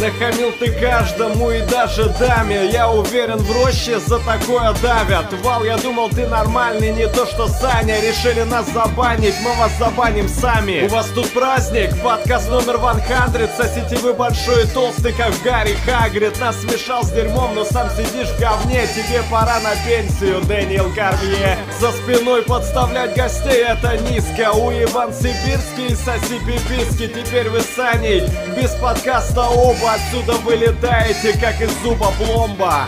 Нахамил ты каждому и даже даме. Я уверен в роще за такое давят. Вал, я думал ты нормальный, не то что Саня. Решили нас забанить, мы вас забаним сами. У вас тут праздник, подкаст номер 100 Сосите вы большой и толстый, как Гарри Хагрид. Нас смешал с дерьмом, но сам сидишь в говне. Тебе пора на пенсию, Дэниел Карвье За спиной подставлять гостей это низко. У Иван Сибирский и соси пиписки. Теперь вы с Саней. Без подкаста оба Отсюда вылетаете, как из зуба пломба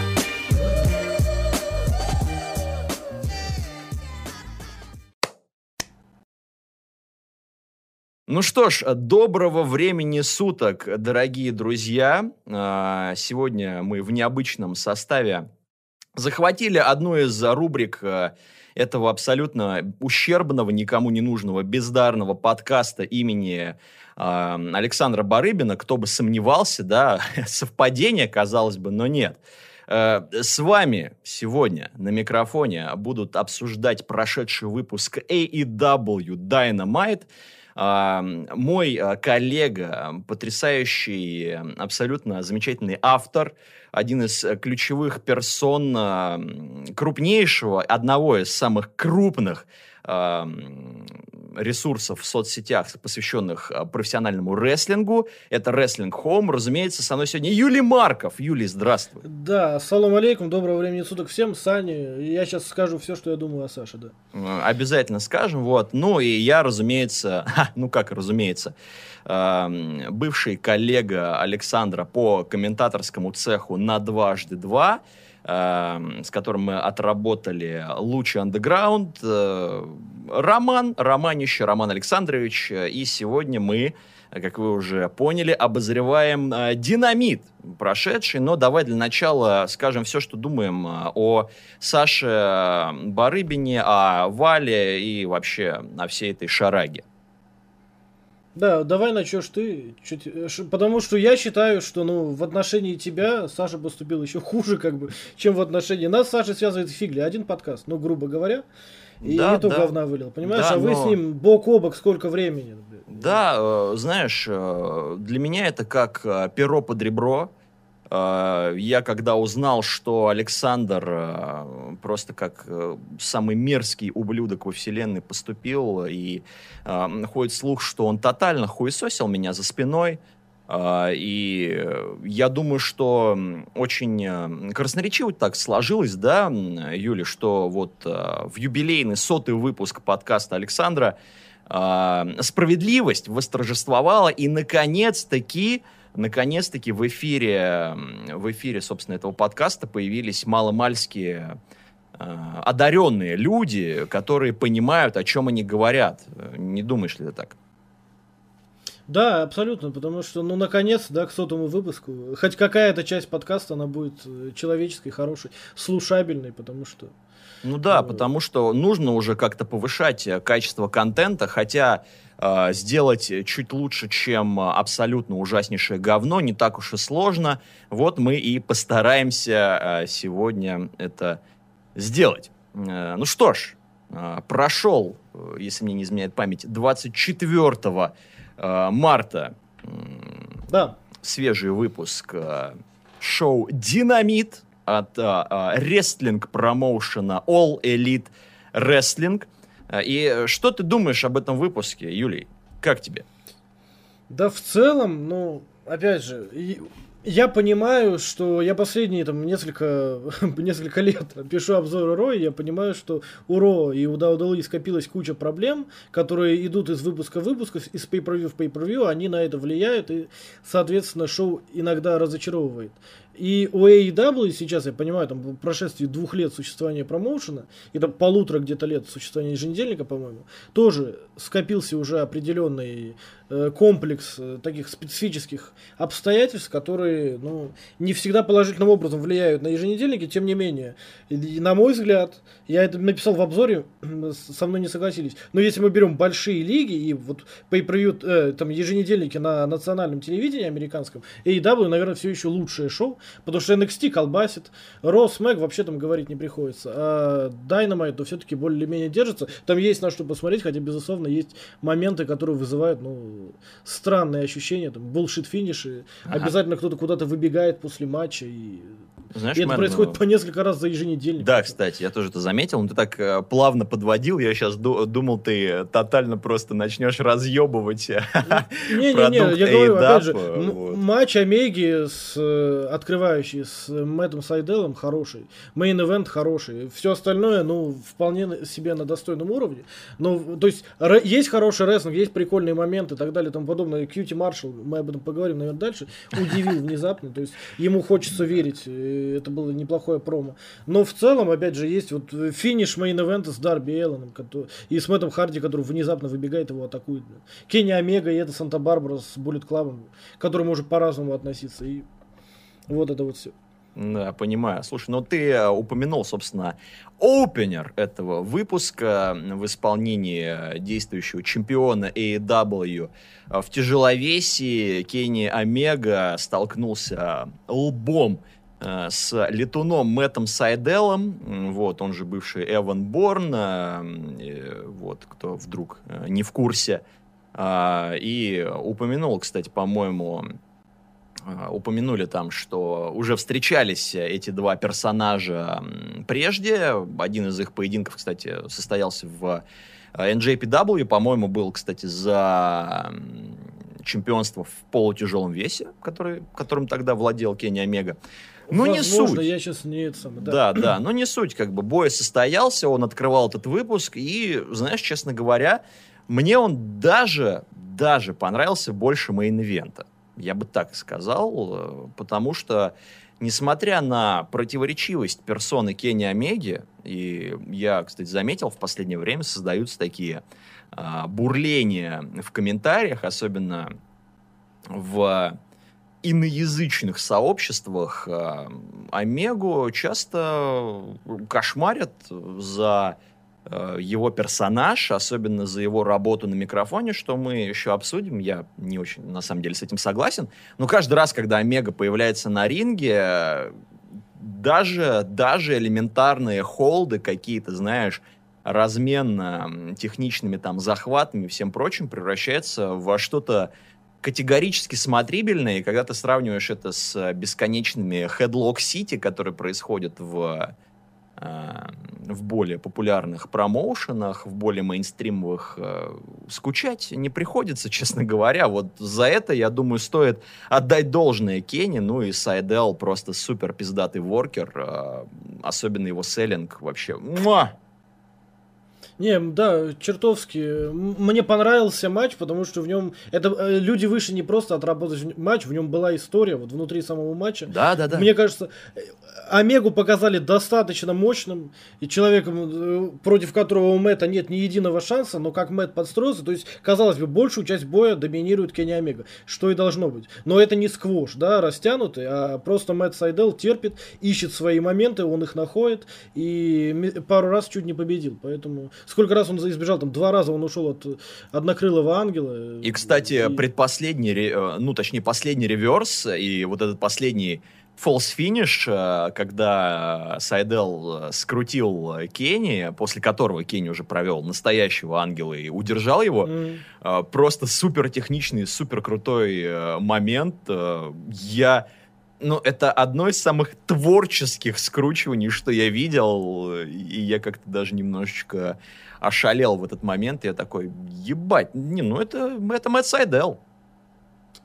Ну что ж, доброго времени суток, дорогие друзья. А, сегодня мы в необычном составе захватили одну из рубрик э, этого абсолютно ущербного, никому не нужного, бездарного подкаста имени Александра Барыбина. Кто бы сомневался, да, совпадение, казалось бы, но нет. Э, с вами сегодня на микрофоне будут обсуждать прошедший выпуск AEW Dynamite – мой а, коллега, потрясающий, абсолютно замечательный автор, один из э, ключевых персон крупнейшего, одного из самых крупных ресурсов в соцсетях, посвященных а, профессиональному рестлингу. Это Wrestling Home. Разумеется, со мной сегодня Юлий Марков. Юлий, здравствуй. Да, салам алейкум, доброго времени суток всем. Саня, я сейчас скажу все, что я думаю о Саше, да. Обязательно скажем, вот. Ну и я, разумеется, ха, ну как разумеется, бывший коллега Александра по комментаторскому цеху на дважды два, Эм, с которым мы отработали Лучи Андеграунд. Э, Роман, Романище, Роман Александрович. И сегодня мы, как вы уже поняли, обозреваем э, динамит прошедший. Но давай для начала скажем все, что думаем э, о Саше Барыбине, о Вале и вообще о всей этой шараге. Да, давай начнешь ты, чуть, э, потому что я считаю, что ну в отношении тебя Саша поступил еще хуже, как бы, чем в отношении нас. Саша связывает фигли, один подкаст, ну грубо говоря, и да, это да. говна вылил, понимаешь? Да, а вы но... с ним бок о бок сколько времени? Да, э, знаешь, э, для меня это как перо под ребро. Э, я когда узнал, что Александр э, просто как э, самый мерзкий ублюдок во вселенной поступил, и ходит слух, что он тотально хуесосил меня за спиной, и я думаю, что очень красноречиво так сложилось, да, Юля, что вот в юбилейный сотый выпуск подкаста Александра справедливость восторжествовала, и наконец-таки наконец-таки в эфире, в эфире, собственно, этого подкаста появились маломальские э, одаренные люди, которые понимают, о чем они говорят. Не думаешь ли ты так? Да, абсолютно, потому что, ну, наконец, да, к сотому выпуску, хоть какая-то часть подкаста, она будет э, человеческой, хорошей, слушабельной, потому что... Ну да, ну, потому что нужно уже как-то повышать качество контента, хотя э, сделать чуть лучше, чем абсолютно ужаснейшее говно, не так уж и сложно. Вот мы и постараемся э, сегодня это сделать. Э, ну что ж, э, прошел, если мне не изменяет память, 24 Э, марта да. свежий выпуск э, шоу «Динамит» от э, рестлинг промоушена All Elite Wrestling. И что ты думаешь об этом выпуске, Юлий? Как тебе? Да в целом, ну, опять же, я понимаю, что я последние там несколько, несколько лет пишу обзоры Ро, и я понимаю, что у Ро и у WWE скопилась куча проблем, которые идут из выпуска в выпуск, из pay-per-view в pay-per-view, они на это влияют, и, соответственно, шоу иногда разочаровывает. И у AEW сейчас, я понимаю, там по прошествии двух лет существования промоушена, и там полутора где-то лет существования еженедельника, по-моему, тоже скопился уже определенный э, комплекс э, таких специфических обстоятельств, которые, ну, не всегда положительным образом влияют на еженедельники, тем не менее, и, на мой взгляд, я это написал в обзоре, со мной не согласились, но если мы берем большие лиги и вот pay э, там еженедельники на национальном телевидении американском, AEW, наверное, все еще лучшее шоу, Потому что NXT колбасит, Raw, SmackDown вообще там говорить не приходится. А Dynamite, то все-таки более-менее держится. Там есть на что посмотреть, хотя, безусловно, есть моменты, которые вызывают, ну, странные ощущения. Там, булшит финиши, ага. обязательно кто-то куда-то выбегает после матча и знаешь, и это мэн, происходит ну... по несколько раз за еженедельник. Да, кстати, я тоже это заметил. Но ты так э, плавно подводил. Я сейчас ду- думал, ты тотально просто начнешь разъебывать Не-не-не, я говорю, опять же, матч Омеги с э, открывающий с Мэттом Сайделом хороший. Мейн-эвент хороший. Все остальное, ну, вполне себе на достойном уровне. Ну, то есть, есть хороший рестлинг, есть прикольные моменты и так далее и тому подобное. Кьюти Маршалл, мы об этом поговорим, наверное, дальше, удивил внезапно. То есть, ему хочется верить э, это было неплохое промо. Но в целом, опять же, есть вот финиш мейн-эвента с Дарби Алланом и с Мэттом Харди, который внезапно выбегает, его атакует. Кенни Омега и эта Санта-Барбара с Буллет Клабом, к которому может по-разному относиться. И вот это вот все. Да, понимаю. Слушай, ну ты э, упомянул, собственно, опенер этого выпуска в исполнении действующего чемпиона AEW. В тяжеловесии Кенни Омега столкнулся лбом Э, с летуном Мэттом Сайделом, вот, он же бывший Эван Борн, э, вот, кто вдруг э, не в курсе, а, и упомянул, кстати, по-моему, упомянули там, что уже встречались эти два персонажа прежде. Один из их поединков, кстати, состоялся в NJPW, по-моему, был, кстати, за чемпионство в полутяжелом весе, который, которым тогда владел Кенни Омега. Ну, не суть. я сейчас не это самое, да. Да, да, но не суть, как бы бой состоялся, он открывал этот выпуск, и, знаешь, честно говоря, мне он даже, даже понравился больше мейн-ивента. Я бы так сказал, потому что, несмотря на противоречивость персоны Кенни Омеги, и я, кстати, заметил, в последнее время создаются такие а, бурления в комментариях, особенно в иноязычных сообществах э, Омегу часто кошмарят за э, его персонаж, особенно за его работу на микрофоне, что мы еще обсудим. Я не очень, на самом деле, с этим согласен. Но каждый раз, когда Омега появляется на ринге, даже, даже элементарные холды какие-то, знаешь, разменно техничными там захватами и всем прочим превращается во что-то категорически смотрибельно, и когда ты сравниваешь это с э, бесконечными Headlock City, которые происходят в, э, в более популярных промоушенах, в более мейнстримовых, э, скучать не приходится, честно говоря. Вот за это, я думаю, стоит отдать должное Кенни, ну и Сайдел просто супер пиздатый воркер, особенно его селлинг вообще. Муа! Не, да, чертовски. Мне понравился матч, потому что в нем это э, люди вышли не просто отработать матч, в нем была история вот внутри самого матча. Да, да, да. Мне кажется, Омегу показали достаточно мощным и человеком, э, против которого у Мэтта нет ни единого шанса, но как Мэтт подстроился, то есть, казалось бы, большую часть боя доминирует Кенни Омега, что и должно быть. Но это не сквош, да, растянутый, а просто Мэтт Сайдел терпит, ищет свои моменты, он их находит и пару раз чуть не победил, поэтому сколько раз он избежал, там два раза он ушел от однокрылого ангела. И, кстати, и... предпоследний, э, ну, точнее, последний реверс и вот этот последний false финиш, э, когда Сайдел э, скрутил Кенни, после которого Кенни уже провел настоящего ангела и удержал его. Mm. Просто супер техничный, супер крутой момент. Я ну, это одно из самых творческих скручиваний, что я видел, и я как-то даже немножечко ошалел в этот момент. Я такой, ебать, не, ну это, это Мэтт Сайдел.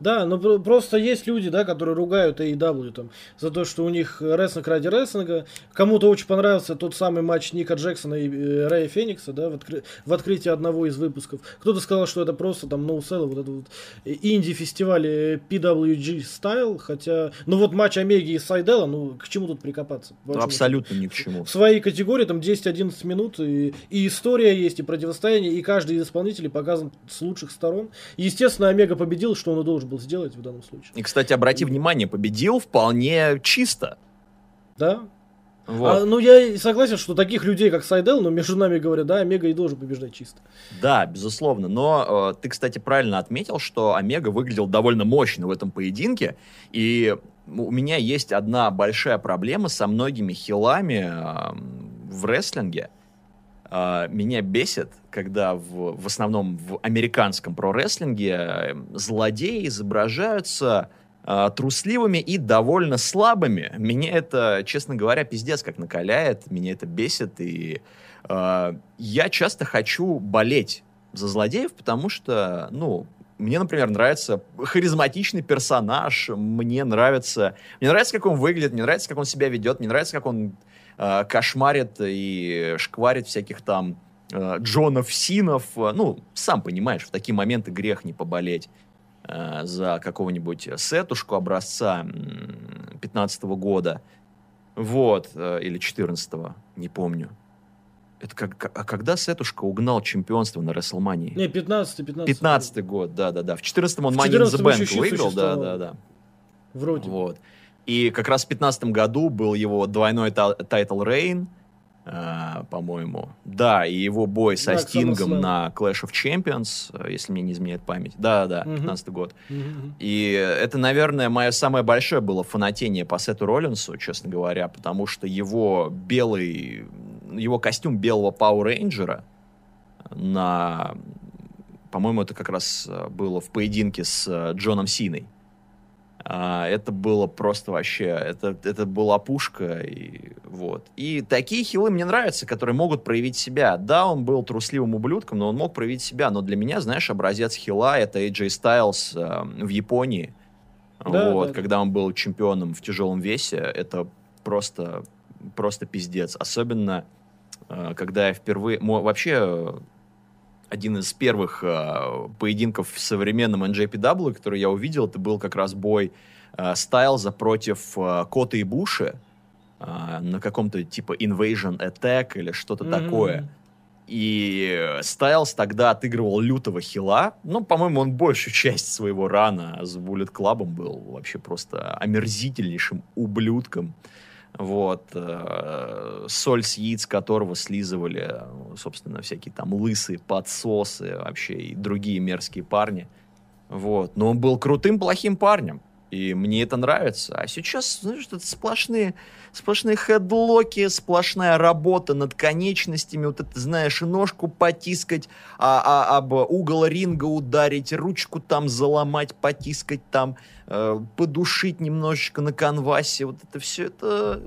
Да, но просто есть люди, да, которые ругают AEW там за то, что у них рестлинг ради рестлинга. Кому-то очень понравился тот самый матч Ника Джексона и э, Рэя Феникса, да, в, откры... в открытии одного из выпусков. Кто-то сказал, что это просто там sell, вот это вот инди-фестиваль э, PWG Style, хотя, ну вот матч Омеги и Сайдела, ну к чему тут прикопаться? Ну, абсолютно ни к чему. В своей категории там 10-11 минут, и, и история есть, и противостояние, и каждый из исполнителей показан с лучших сторон. Естественно, Омега победил, что он и должен был сделать в данном случае. И, кстати, обрати внимание, победил вполне чисто. Да. Вот. А, ну, я согласен, что таких людей, как Сайдел, но между нами говорят, да, Омега и должен побеждать чисто. Да, безусловно. Но э, ты, кстати, правильно отметил, что Омега выглядел довольно мощно в этом поединке. И у меня есть одна большая проблема со многими хилами э, в рестлинге. Э, меня бесит, когда в, в основном в американском про-рестлинге э, злодеи изображаются э, трусливыми и довольно слабыми. Меня это, честно говоря, пиздец как накаляет, меня это бесит, и э, я часто хочу болеть за злодеев, потому что, ну, мне, например, нравится харизматичный персонаж, мне нравится, мне нравится, как он выглядит, мне нравится, как он себя ведет, мне нравится, как он э, кошмарит и шкварит всяких там э, Джонов Синов. Ну, сам понимаешь, в такие моменты грех не поболеть э, за какого-нибудь сетушку образца 15 -го года. Вот, э, или 14 не помню. Это как, а когда Сетушка угнал чемпионство на Расселмании? Не, 15-й, 15 15 год, да-да-да. В 14-м он Money in the Bank выиграл, да-да-да. Вроде. Вот. И как раз в 15 году был его двойной title reign, Uh, по-моему. Да, и его бой со да, Стингом на Clash of Champions, э, если мне не изменяет память. Да, да, uh-huh. 15 год. Uh-huh. И это, наверное, мое самое большое было фанатение по Сету Роллинсу, честно говоря, потому что его белый, его костюм белого Пауэр Рейнджера на, по-моему, это как раз э, было в поединке с э, Джоном Синой. А, это было просто вообще, это, это была пушка, и вот. И такие хилы мне нравятся, которые могут проявить себя. Да, он был трусливым ублюдком, но он мог проявить себя. Но для меня, знаешь, образец хила — это AJ Styles э, в Японии. Да, вот, да, когда да. он был чемпионом в тяжелом весе, это просто, просто пиздец. Особенно, э, когда я впервые... Вообще, один из первых э, поединков в современном NJPW, который я увидел, это был как раз бой э, Стайлза против э, Кота и Буши э, на каком-то типа Invasion Attack или что-то mm-hmm. такое. И Стайлз тогда отыгрывал лютого хила. Ну, по-моему, он большую часть своего рана с Bullet Club был вообще просто омерзительнейшим ублюдком вот, э, соль с яиц которого слизывали, собственно, всякие там лысые подсосы вообще и другие мерзкие парни. Вот. Но он был крутым, плохим парнем. И мне это нравится. А сейчас, знаешь, это сплошные, сплошные хедлоки, сплошная работа над конечностями. Вот это, знаешь, ножку потискать, а, а, об угол ринга ударить, ручку там заломать, потискать там, э, подушить немножечко на канвасе. Вот это все, это,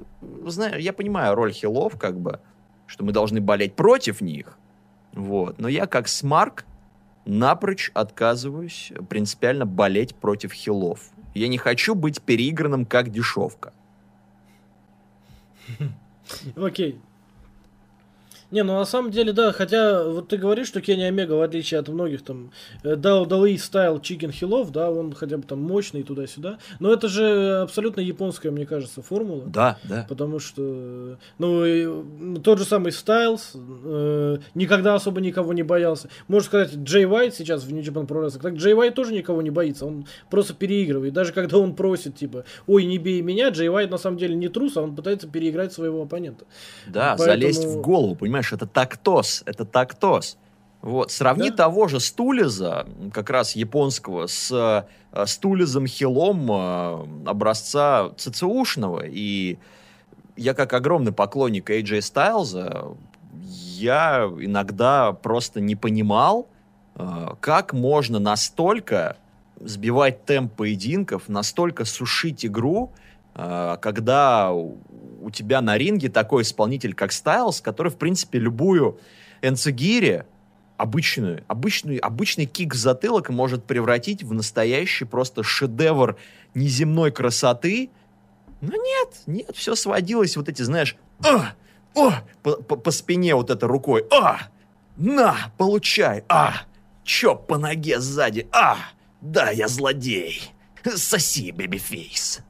знаешь, я понимаю роль хилов, как бы, что мы должны болеть против них. Вот. Но я как смарк напрочь отказываюсь принципиально болеть против хилов. Я не хочу быть переигранным как дешевка. Окей. Не, ну на самом деле, да, хотя вот ты говоришь, что Кенни Омега, в отличие от многих там, э, дал, дал и style chicken heel ов, да, он хотя бы там мощный туда-сюда, но это же абсолютно японская, мне кажется, формула. Да, да. Потому что, ну, тот же самый Стайлз э, никогда особо никого не боялся. Можно сказать, Джей Уайт сейчас в New Japan Pro Wrestling, так Джей Уайт тоже никого не боится, он просто переигрывает. Даже когда он просит, типа, ой, не бей меня, Джей Уайт на самом деле не трус, а он пытается переиграть своего оппонента. Да, Поэтому... залезть в голову, понимаешь? Понимаешь, это тактос, это тактос. Вот, сравни да? того же Стулиза, как раз японского, с э, Стулизом Хилом э, образца ЦЦУшного. И я как огромный поклонник AJ Стайлза, я иногда просто не понимал, э, как можно настолько сбивать темп поединков, настолько сушить игру, э, когда у тебя на ринге такой исполнитель, как Стайлз, который, в принципе, любую enzuigiri, обычную, обычный, обычный kick в затылок может превратить в настоящий просто шедевр неземной красоты. Но нет, нет, все сводилось, вот эти, знаешь, а, о, по, по, по спине вот это рукой, а, на, получай, а, chop по ноге сзади, а, да, я злодей, соси, babyface.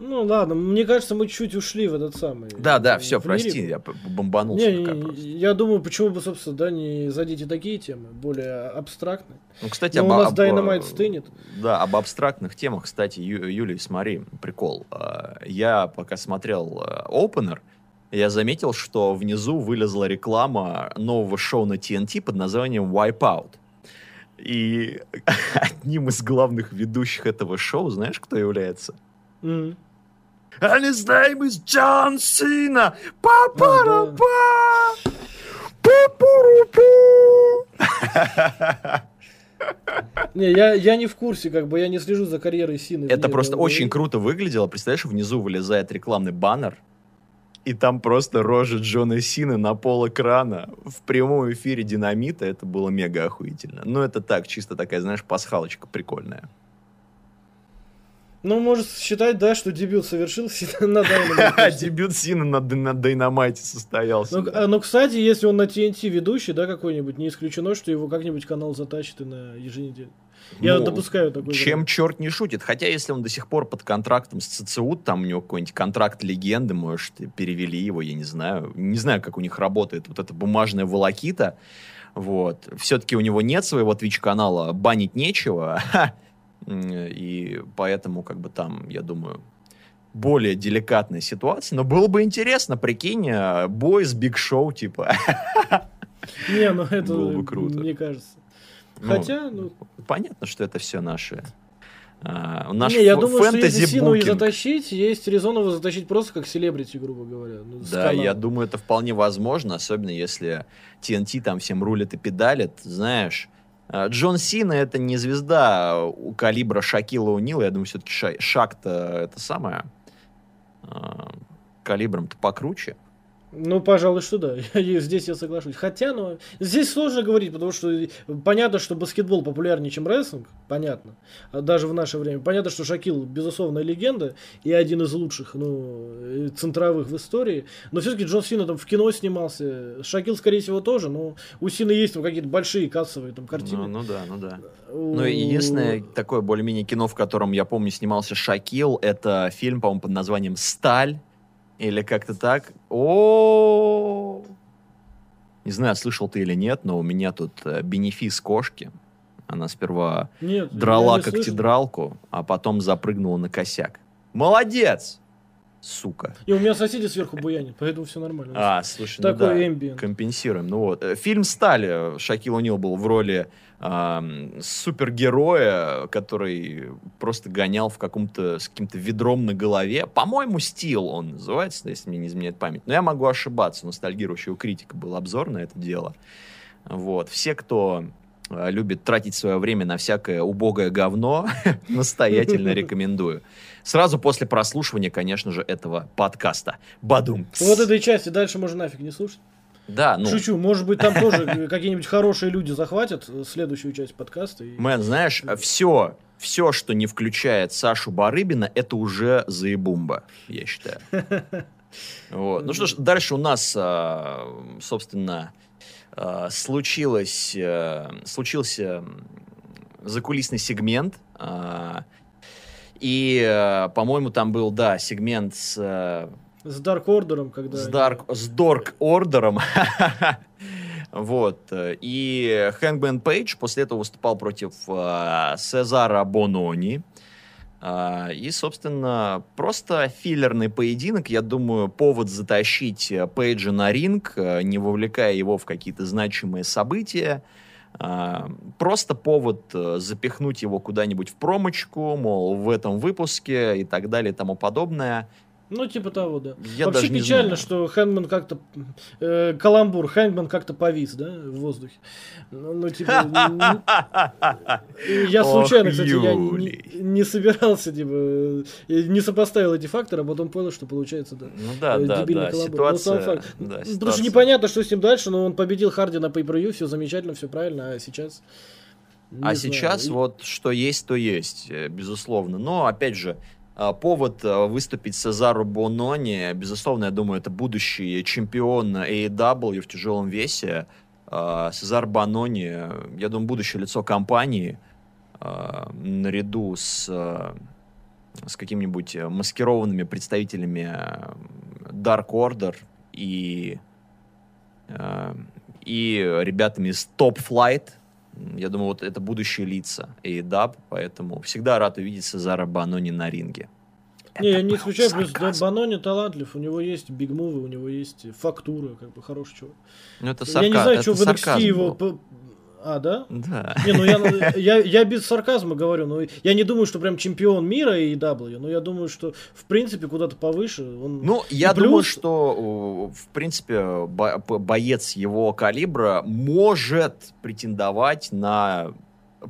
Ну ладно, мне кажется, мы чуть ушли в этот самый. Да, да, все, прости, я бомбанулся. Не, не, я думаю, почему бы, собственно, да, не задеть и такие темы, более абстрактные. Ну, кстати, Но об- у нас об- Dynamite стынет. Да, об абстрактных темах, кстати, Ю- Юлий, смотри, прикол. А, Я пока смотрел Opener, я заметил, что внизу вылезла реклама нового шоу на TNT под названием Wipeout. И одним из главных ведущих этого шоу, знаешь, кто является? Мгм. And his name is John Cena. Па-па-ра-па! Пу-пу-ру-пу! Не, я, я не в курсе, как бы я не слежу за карьерой Сины. Это просто WWE. очень круто выглядело. Представляешь, внизу вылезает рекламный баннер, и там просто рожа Джона Сины на пол экрана в прямом эфире динамита. Это было мега охуительно. Ну, это так, чисто такая, знаешь, пасхалочка прикольная. Ну, может считать, да, что дебют совершился на Dynamite. Дебют Сины на, на Дайнамайте состоялся. Ну, да. а, ну, кстати, если он на TNT ведущий, да, какой-нибудь, не исключено, что его как-нибудь канал затащит и на еженедельно. Я Ну, допускаю такой Чем вариант. черт не шутит. Хотя, если он до сих пор под контрактом с ЦЦУ, там у него какой-нибудь контракт легенды, может, перевели его, я не знаю. Не знаю, как у них работает вот эта бумажная волокита. Вот. Все-таки у него нет своего Twitch-канала, банить нечего. М, И поэтому, как бы там, я думаю, более деликатная ситуация. Но было бы интересно, прикинь, э, бой с Биг Шоу, типа. Не, ну это, Было бы круто. мне кажется. Ну, Хотя, ну... Понятно, что это все наши... а, наш не, я думаю, что если Сину и затащить, есть резон его затащить просто как селебрити, грубо говоря. ну, Да, я думаю, это вполне возможно, особенно если TNT там всем рулит и педалит, знаешь. А, Джон Сина это не звезда у калибра Шакила Унила, я думаю, все-таки Шак-то это самое а, калибром-то покруче. Ну, пожалуй, что да. Здесь я соглашусь. Хотя, ну, здесь сложно говорить, потому что понятно, что баскетбол популярнее, чем рестлинг. Понятно. А Даже в наше время. Понятно, что Шакил, безусловно, легенда и один из лучших, ну, э, центровых в истории. Но все-таки Джон Сина там в кино снимался. Шакил, скорее всего, тоже. Но у Сина есть там какие-то большие кассовые там Ну, картины. ну да, ну да. У- Ну, и единственное такое более-менее кино, в котором, я помню, снимался Шакил, это фильм, по-моему, под названием «Сталь». Или как-то так. О, Не знаю, слышал ты или нет, но у меня тут э, бенефис кошки. Она сперва Нет, драла не как слышал. тедралку, а потом запрыгнула на косяк. Молодец! Сука. И у меня соседи сверху буянят, поэтому все нормально. А, слушай, ну Такой да. эмбиент. Компенсируем. Ну вот. Э, Фильм «Сталь». Шакил Унил был в роли ам, супергероя, который просто гонял в каком-то с каким-то ведром на голове. По-моему, «Стил» он называется, если мне не изменяет память. Но я могу ошибаться. Ностальгирующего критика был обзор на это дело. Вот. Все, кто э, любит тратить свое время на всякое убогое говно, настоятельно рекомендую. Сразу после прослушивания, конечно же, этого подкаста. Бадум. Вот этой части дальше можно нафиг не слушать. Да, ну, Шучу, может быть, там тоже какие-нибудь хорошие люди захватят э, следующую часть подкаста. и- Мэн, знаешь, все, все, что не включает Сашу Барыбина, это уже заебумба, я считаю. Вот. Ну что ж, дальше у нас, а, собственно, а, случилось, э, случился закулисный сегмент. И, э, по-моему, там был, да, сегмент с э, С Dark Order, когда... с, они- Dark, с Dork Ордером. Вот. э, И Хэнгмен Пейдж после этого выступал против э, Сезара Бонони. А, И, собственно, просто филлерный поединок. Я думаю, повод затащить э, Пейджа на ринг, э, не вовлекая его в какие-то значимые события. Просто повод э, запихнуть его куда-нибудь в промочку, мол, в этом выпуске и так далее и тому подобное. Ну, типа того, да. Я Вообще даже не печально, знаю. что Хэнгман как-то... э, каламбур, Хэнгман как-то повис, да, в воздухе. Ну, ну, типа... Я случайно, кстати, я не, собирался, типа... э, Не сопоставил эти факторы, а потом понял, что получается, да. Ну да, э, да, да, ситуация, Потому что непонятно, что с ним дальше, но он победил Харди на pay все замечательно, все правильно, а сейчас... не А знаю. сейчас вот что есть, то есть, э, безусловно. Но, опять же, повод а, выступить Сезару Бонони, безусловно, я думаю, это будущий чемпион AEW в тяжелом весе. А, Сезар Бонони, я думаю, будущее лицо компании а, наряду с... а, с какими-нибудь маскированными представителями Dark Order и, и ребятами из Top Flight. Я думаю, вот это будущие лица и даб, поэтому всегда рад увидеть Сезара Банони на ринге. Не, я не исключаю, плюс Банони талантлив, у него есть бигмувы, у него есть фактура, как бы хороший чувак. Ну, это я не знаю, это что в NXT сарказм его... был. А, да? Да. Не, ну я, я, я без сарказма говорю, но я не думаю, что прям чемпион мира и W, но я думаю, что в принципе куда-то повыше он... Ну, я Плюс- думаю, что, в принципе, бо- боец его калибра может претендовать на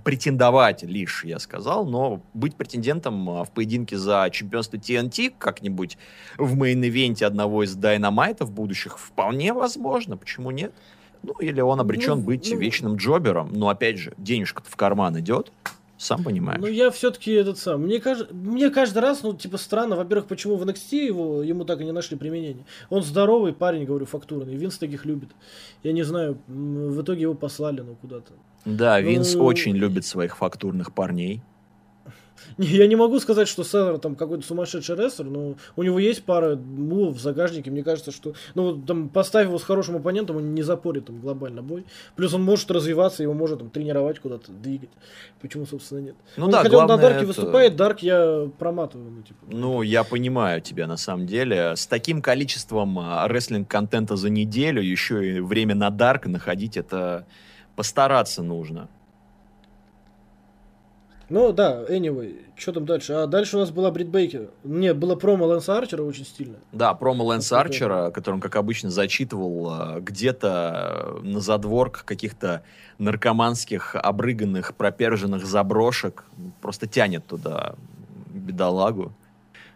претендовать лишь, я сказал, но быть претендентом а, в поединке за чемпионство TNT как-нибудь в main event е одного из дайнамайтов будущих вполне возможно. Почему нет? Ну, или он обречен Ну, быть ну. вечным jobber ом. Но, опять же, денежка-то в карман идет. Сам понимаешь. Ну, я все-таки этот сам. Мне, кажется, мне каждый раз, ну, типа, странно, во-первых, почему в NXT его, ему так и не нашли применение. Он здоровый парень, говорю, фактурный. Винс таких любит. Я не знаю, в итоге его послали, ну, куда-то. Да, Винс Ну, очень любит своих фактурных парней. Я не могу сказать, что Селлер там какой-то сумасшедший рестлер, но у него есть пара мувов в загажнике. Мне кажется, что ну вот там поставь его с хорошим оппонентом, он не запорит там глобально бой. Плюс он может развиваться, его может там тренировать куда-то, двигать. Почему, собственно, нет? Ну он, да, хотя он на Дарке это- выступает, Дарк я проматываю, ну, типа. Ну, я понимаю тебя на самом деле. С таким количеством а, рестлинг-контента за неделю, еще и время на Дарк находить, это постараться нужно. Ну да, anyway, что там дальше? А дальше у нас была Брит Бейкер. Нет, было промо Лэнса Арчера очень стильное. Да, промо Лэнса Арчера, который он, как обычно, зачитывал а, где-то на задворках каких-то наркоманских, обрыганных, проперженных заброшек. Просто тянет туда бедолагу.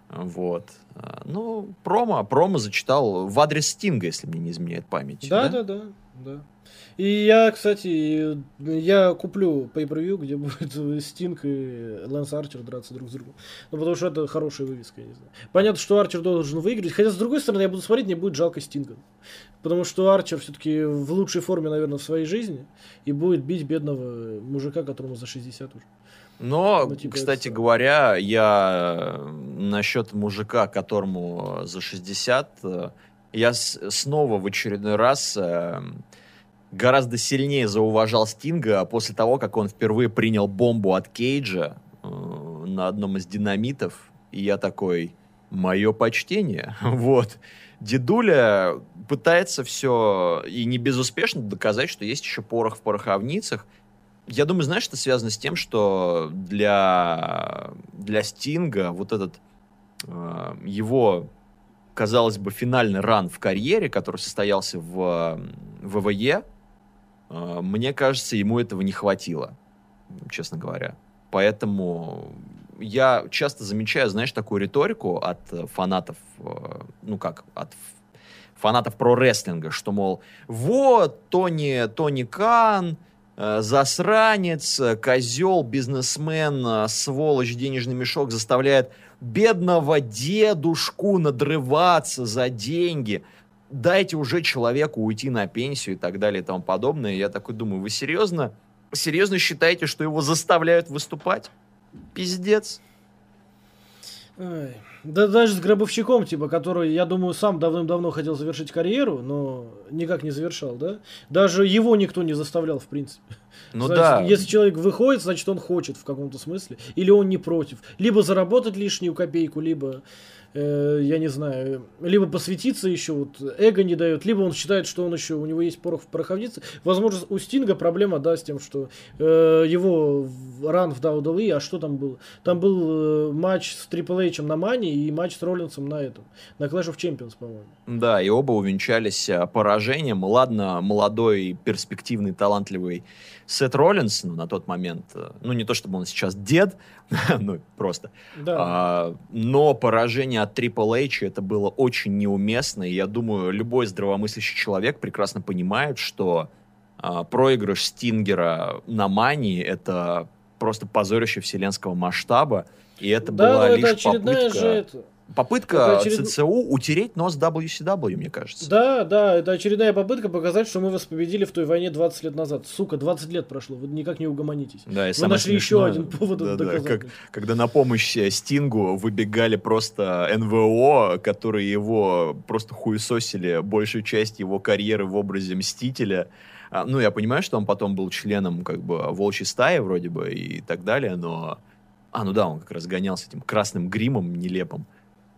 Вот. А, Ну, промо, промо зачитал в адрес Стинга, если мне не изменяет память. Да, да, да, да. И я, кстати, я куплю pay-per-view, где будет Стинг и Лэнс Арчер драться друг с другом. Ну, потому что это хорошая вывеска, я не знаю. Понятно, что Арчер должен выиграть. Хотя, с другой стороны, я буду смотреть, мне будет жалко Стинга. Потому что Арчер все-таки в лучшей форме, наверное, в своей жизни. И будет бить бедного мужика, которому за 60 уже. Но, Ну, типа, кстати это- говоря, я э, насчет мужика, которому за 60, э, я снова в очередной раз э, гораздо сильнее зауважал Стинга после того, как он впервые принял бомбу от Кейджа э, на одном из динамитов. И я такой, мое почтение. Вот. Дедуля пытается все и не безуспешно доказать, что есть еще порох в пороховницах. Я думаю, знаешь, это связано с тем, что для, для Стинга вот этот э, его, казалось бы, финальный ран в карьере, который состоялся в э, ВВЕ, мне кажется, ему этого не хватило, честно говоря. Поэтому я часто замечаю, знаешь, такую риторику от э, фанатов, э, ну как, от фанатов про-рестлинга, что, мол, вот, Тони, Тони Кан, э, засранец, козел, бизнесмен, сволочь, денежный мешок заставляет бедного дедушку надрываться за деньги. Дайте уже человеку уйти на пенсию и так далее и тому подобное. Я такой думаю, вы серьезно, серьезно считаете, что его заставляют выступать? Пиздец. Ай. Да даже с Гробовщиком, типа, который, я думаю, сам давным-давно хотел завершить карьеру, но никак не завершал, да? Даже его никто не заставлял, в принципе. Ну Значит, да. Если человек выходит, значит, он хочет в каком-то смысле. Или он не против. Либо заработать лишнюю копейку, либо, э, я не знаю, либо посвятиться еще, вот эго не дает, либо он считает, что он еще, у него есть порох в пороховнице. Возможно, у Стинга проблема, да, с тем, что э, его ран в WWE, а что там было? Там был э, матч с Triple H на Мане и матч с Роллинсом на этом, на Clash of Champions, по-моему. Да, и оба увенчались а, поражением. Ладно, молодой, перспективный, талантливый Сет Роллинс, ну, на тот момент, э, ну, не то чтобы он сейчас дед, ну, просто, Да. а, но поражение от Triple H это было очень неуместно, и я думаю, любой здравомыслящий человек прекрасно понимает, что а, проигрыш Стингера на Мании это просто позорище вселенского масштаба, и это да, была лишь это очередная попытка... же это. Попытка очеред... ЦЦУ утереть нос WCW, мне кажется. Да, да, это очередная попытка показать, что мы вас победили в той войне 20 лет назад. Сука, 20 лет прошло, вы никак не угомонитесь. Да, и вы нашли еще один повод да, да, как, Когда на помощь э, Стингу выбегали просто НВО, которые его просто хуесосили большую часть его карьеры в образе Мстителя. А, ну, я понимаю, что он потом был членом как бы волчьей стаи вроде бы и так далее, но... А, ну да, он как раз гонялся этим красным гримом нелепым.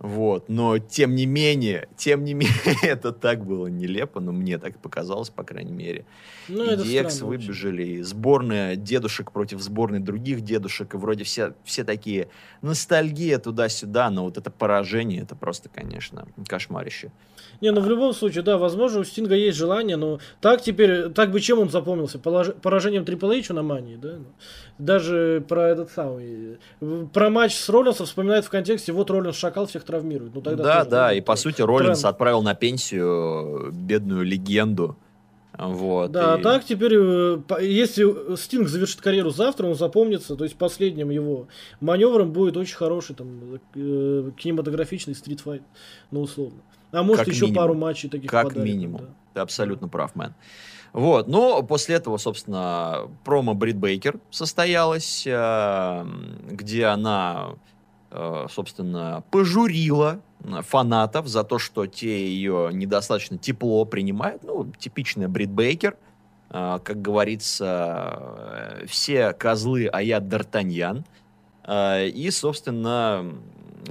Вот, но тем не менее, тем не менее, это так было нелепо, но мне так показалось, по крайней мере. Ну, и DX выбежали, и сборная дедушек против сборной других дедушек, и вроде все, все такие ностальгия туда-сюда, но вот это поражение, это просто, конечно, кошмарище. Не, ну в любом случае, да, возможно, у Стинга есть желание, но так теперь, так бы чем он запомнился? Полож... Поражением Triple H на Мании, да? Даже про этот самый, про матч с Роллинсом вспоминает в контексте, вот Роллинс шакал, всех травмирует. Ну, тогда да, да, и по сути Роллинс тренд. отправил на пенсию бедную легенду. Вот, да, и... так теперь, э, если Стинг завершит карьеру завтра, он запомнится, то есть последним его маневром будет очень хороший там э, кинематографичный стритфайт, ну условно. А может как еще минимум. пару матчей таких Как подарит, минимум. Да. Ты абсолютно прав, мэн. Вот, но после этого, собственно, промо Брит Бейкер состоялось, э, где она, э, собственно, пожурила фанатов за то, что те ее недостаточно тепло принимают. Ну, типичная Брит Бейкер. Э, как говорится, все козлы, а я Д'Артаньян. И, собственно,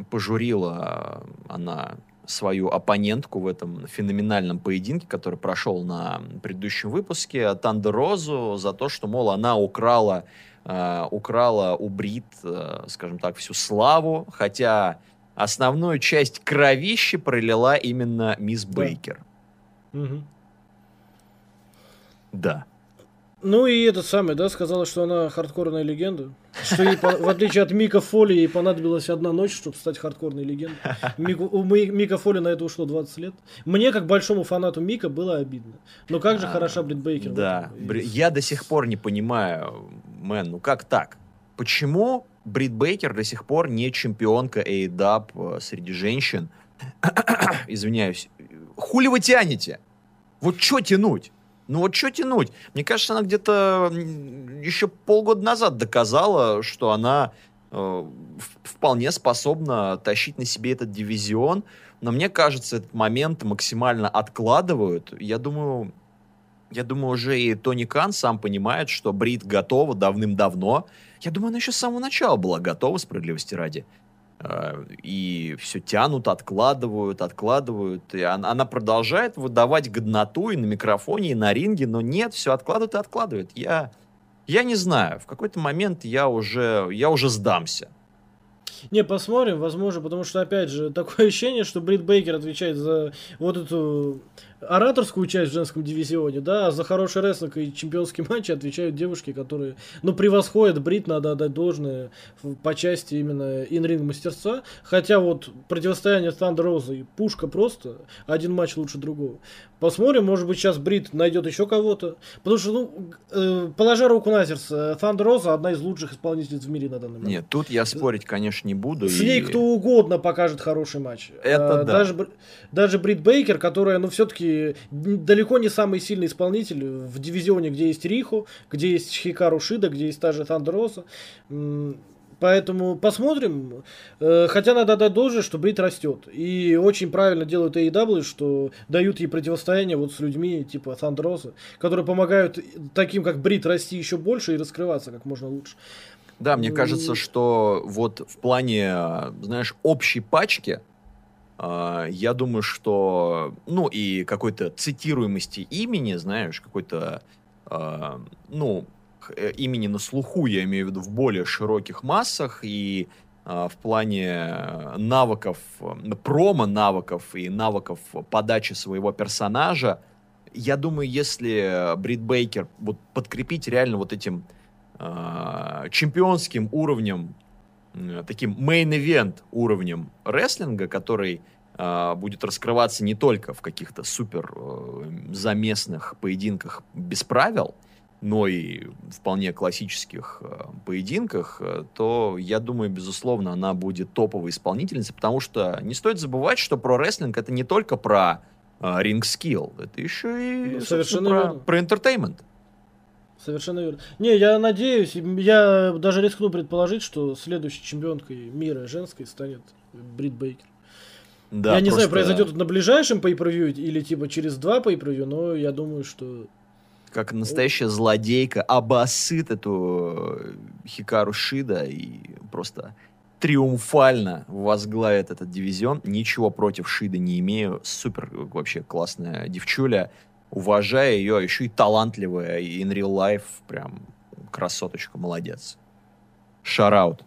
пожурила она свою оппонентку в этом феноменальном поединке, который прошел на предыдущем выпуске, Тандер Розу, за то, что, мол, она украла, э, украла у Брит, э, скажем так, всю славу, хотя основную часть кровищи пролила именно мисс да. Бейкер. Угу. Да. Ну и этот самый, да, сказала, что она хардкорная легенда. Что ей, в отличие от Мика Фоли, ей понадобилась одна ночь, чтобы стать хардкорной легендой. Мику, у Мика Фоли на это ушло 20 лет. Мне, как большому фанату Мика, было обидно. Но как же а, хороша Брит Бейкер. Да, я до сих пор не понимаю, мэн, ну как так? Почему Брит Бейкер до сих пор не чемпионка AEW э, среди женщин? Извиняюсь. Хули вы тянете? Вот что тянуть? Ну вот что тянуть? Мне кажется, она где-то еще полгода назад доказала, что она э, вполне способна тащить на себе этот дивизион. Но мне кажется, этот момент максимально откладывают. Я думаю, я думаю, уже и Тони Кан сам понимает, что Брит готова давным-давно. Я думаю, она еще с самого начала была готова, справедливости ради. И все тянут, откладывают, откладывают. И она, она продолжает выдавать годноту и на микрофоне, и на ринге, но нет, все откладывает и откладывает. Я, я не знаю, в какой-то момент я уже, я уже сдамся. Не, посмотрим, возможно, потому что, опять же, такое ощущение, что Брит Бейкер отвечает за вот эту ораторскую часть в женском дивизионе, да, за хороший рестлинг и чемпионский матч отвечают девушки, которые, ну, превосходят Брит, надо отдать должное по части именно инринг мастерства, хотя вот противостояние Thunder Роза и Пушка просто один матч лучше другого. Посмотрим, может быть, сейчас Брит найдет еще кого-то, потому что, ну, э, положа руку на сердце, Thunder Роза одна из лучших исполнительниц в мире на данный момент. Нет, тут я спорить, конечно, не буду. С и... ней кто угодно покажет хороший матч. Это а, да. Даже, даже Брит Бейкер, которая, ну, все-таки далеко не самый сильный исполнитель в дивизионе, где есть Рихо, где есть Хикару Шида, где есть та же Тандроса. Поэтому посмотрим. Э, хотя надо отдать должное, что Брит растет. И очень правильно делают AEW, что дают ей противостояние вот с людьми типа Сандроса, которые помогают таким, как Брит, расти еще больше и раскрываться как можно лучше. Да, мне кажется, что вот в плане, знаешь, общей пачки, а, я думаю, что, ну, и какой-то цитируемости имени, знаешь, какой-то, э, ну, э, имени на слуху, я имею в виду в более широких массах, и э, в плане навыков, промо-навыков и навыков подачи своего персонажа, я думаю, если Брит Бейкер вот подкрепить реально вот этим э, чемпионским уровнем таким main-event уровнем рестлинга, который э, будет раскрываться не только в каких-то супер э, заместных поединках без правил, но и вполне классических э, поединках, э, то я думаю, безусловно, она будет топовой исполнительницей, потому что не стоит забывать, что про рестлинг это не только про ринг скилл, это еще и Ну, совершенно про, про entertainment. Совершенно верно. Не, я надеюсь, я даже рискну предположить, что следующей чемпионкой мира женской станет Брит Бейкер. Да, я не знаю, просто произойдет это на ближайшем pay или типа через два pay но я думаю, что Как настоящая злодейка обосыт эту э, Хикару Шида и просто триумфально возглавит этот дивизион. Ничего против Шида не имею. Супер э, вообще классная девчуля. Уважаю ее, еще и талантливая, и in real life прям красоточка, молодец. Шараут.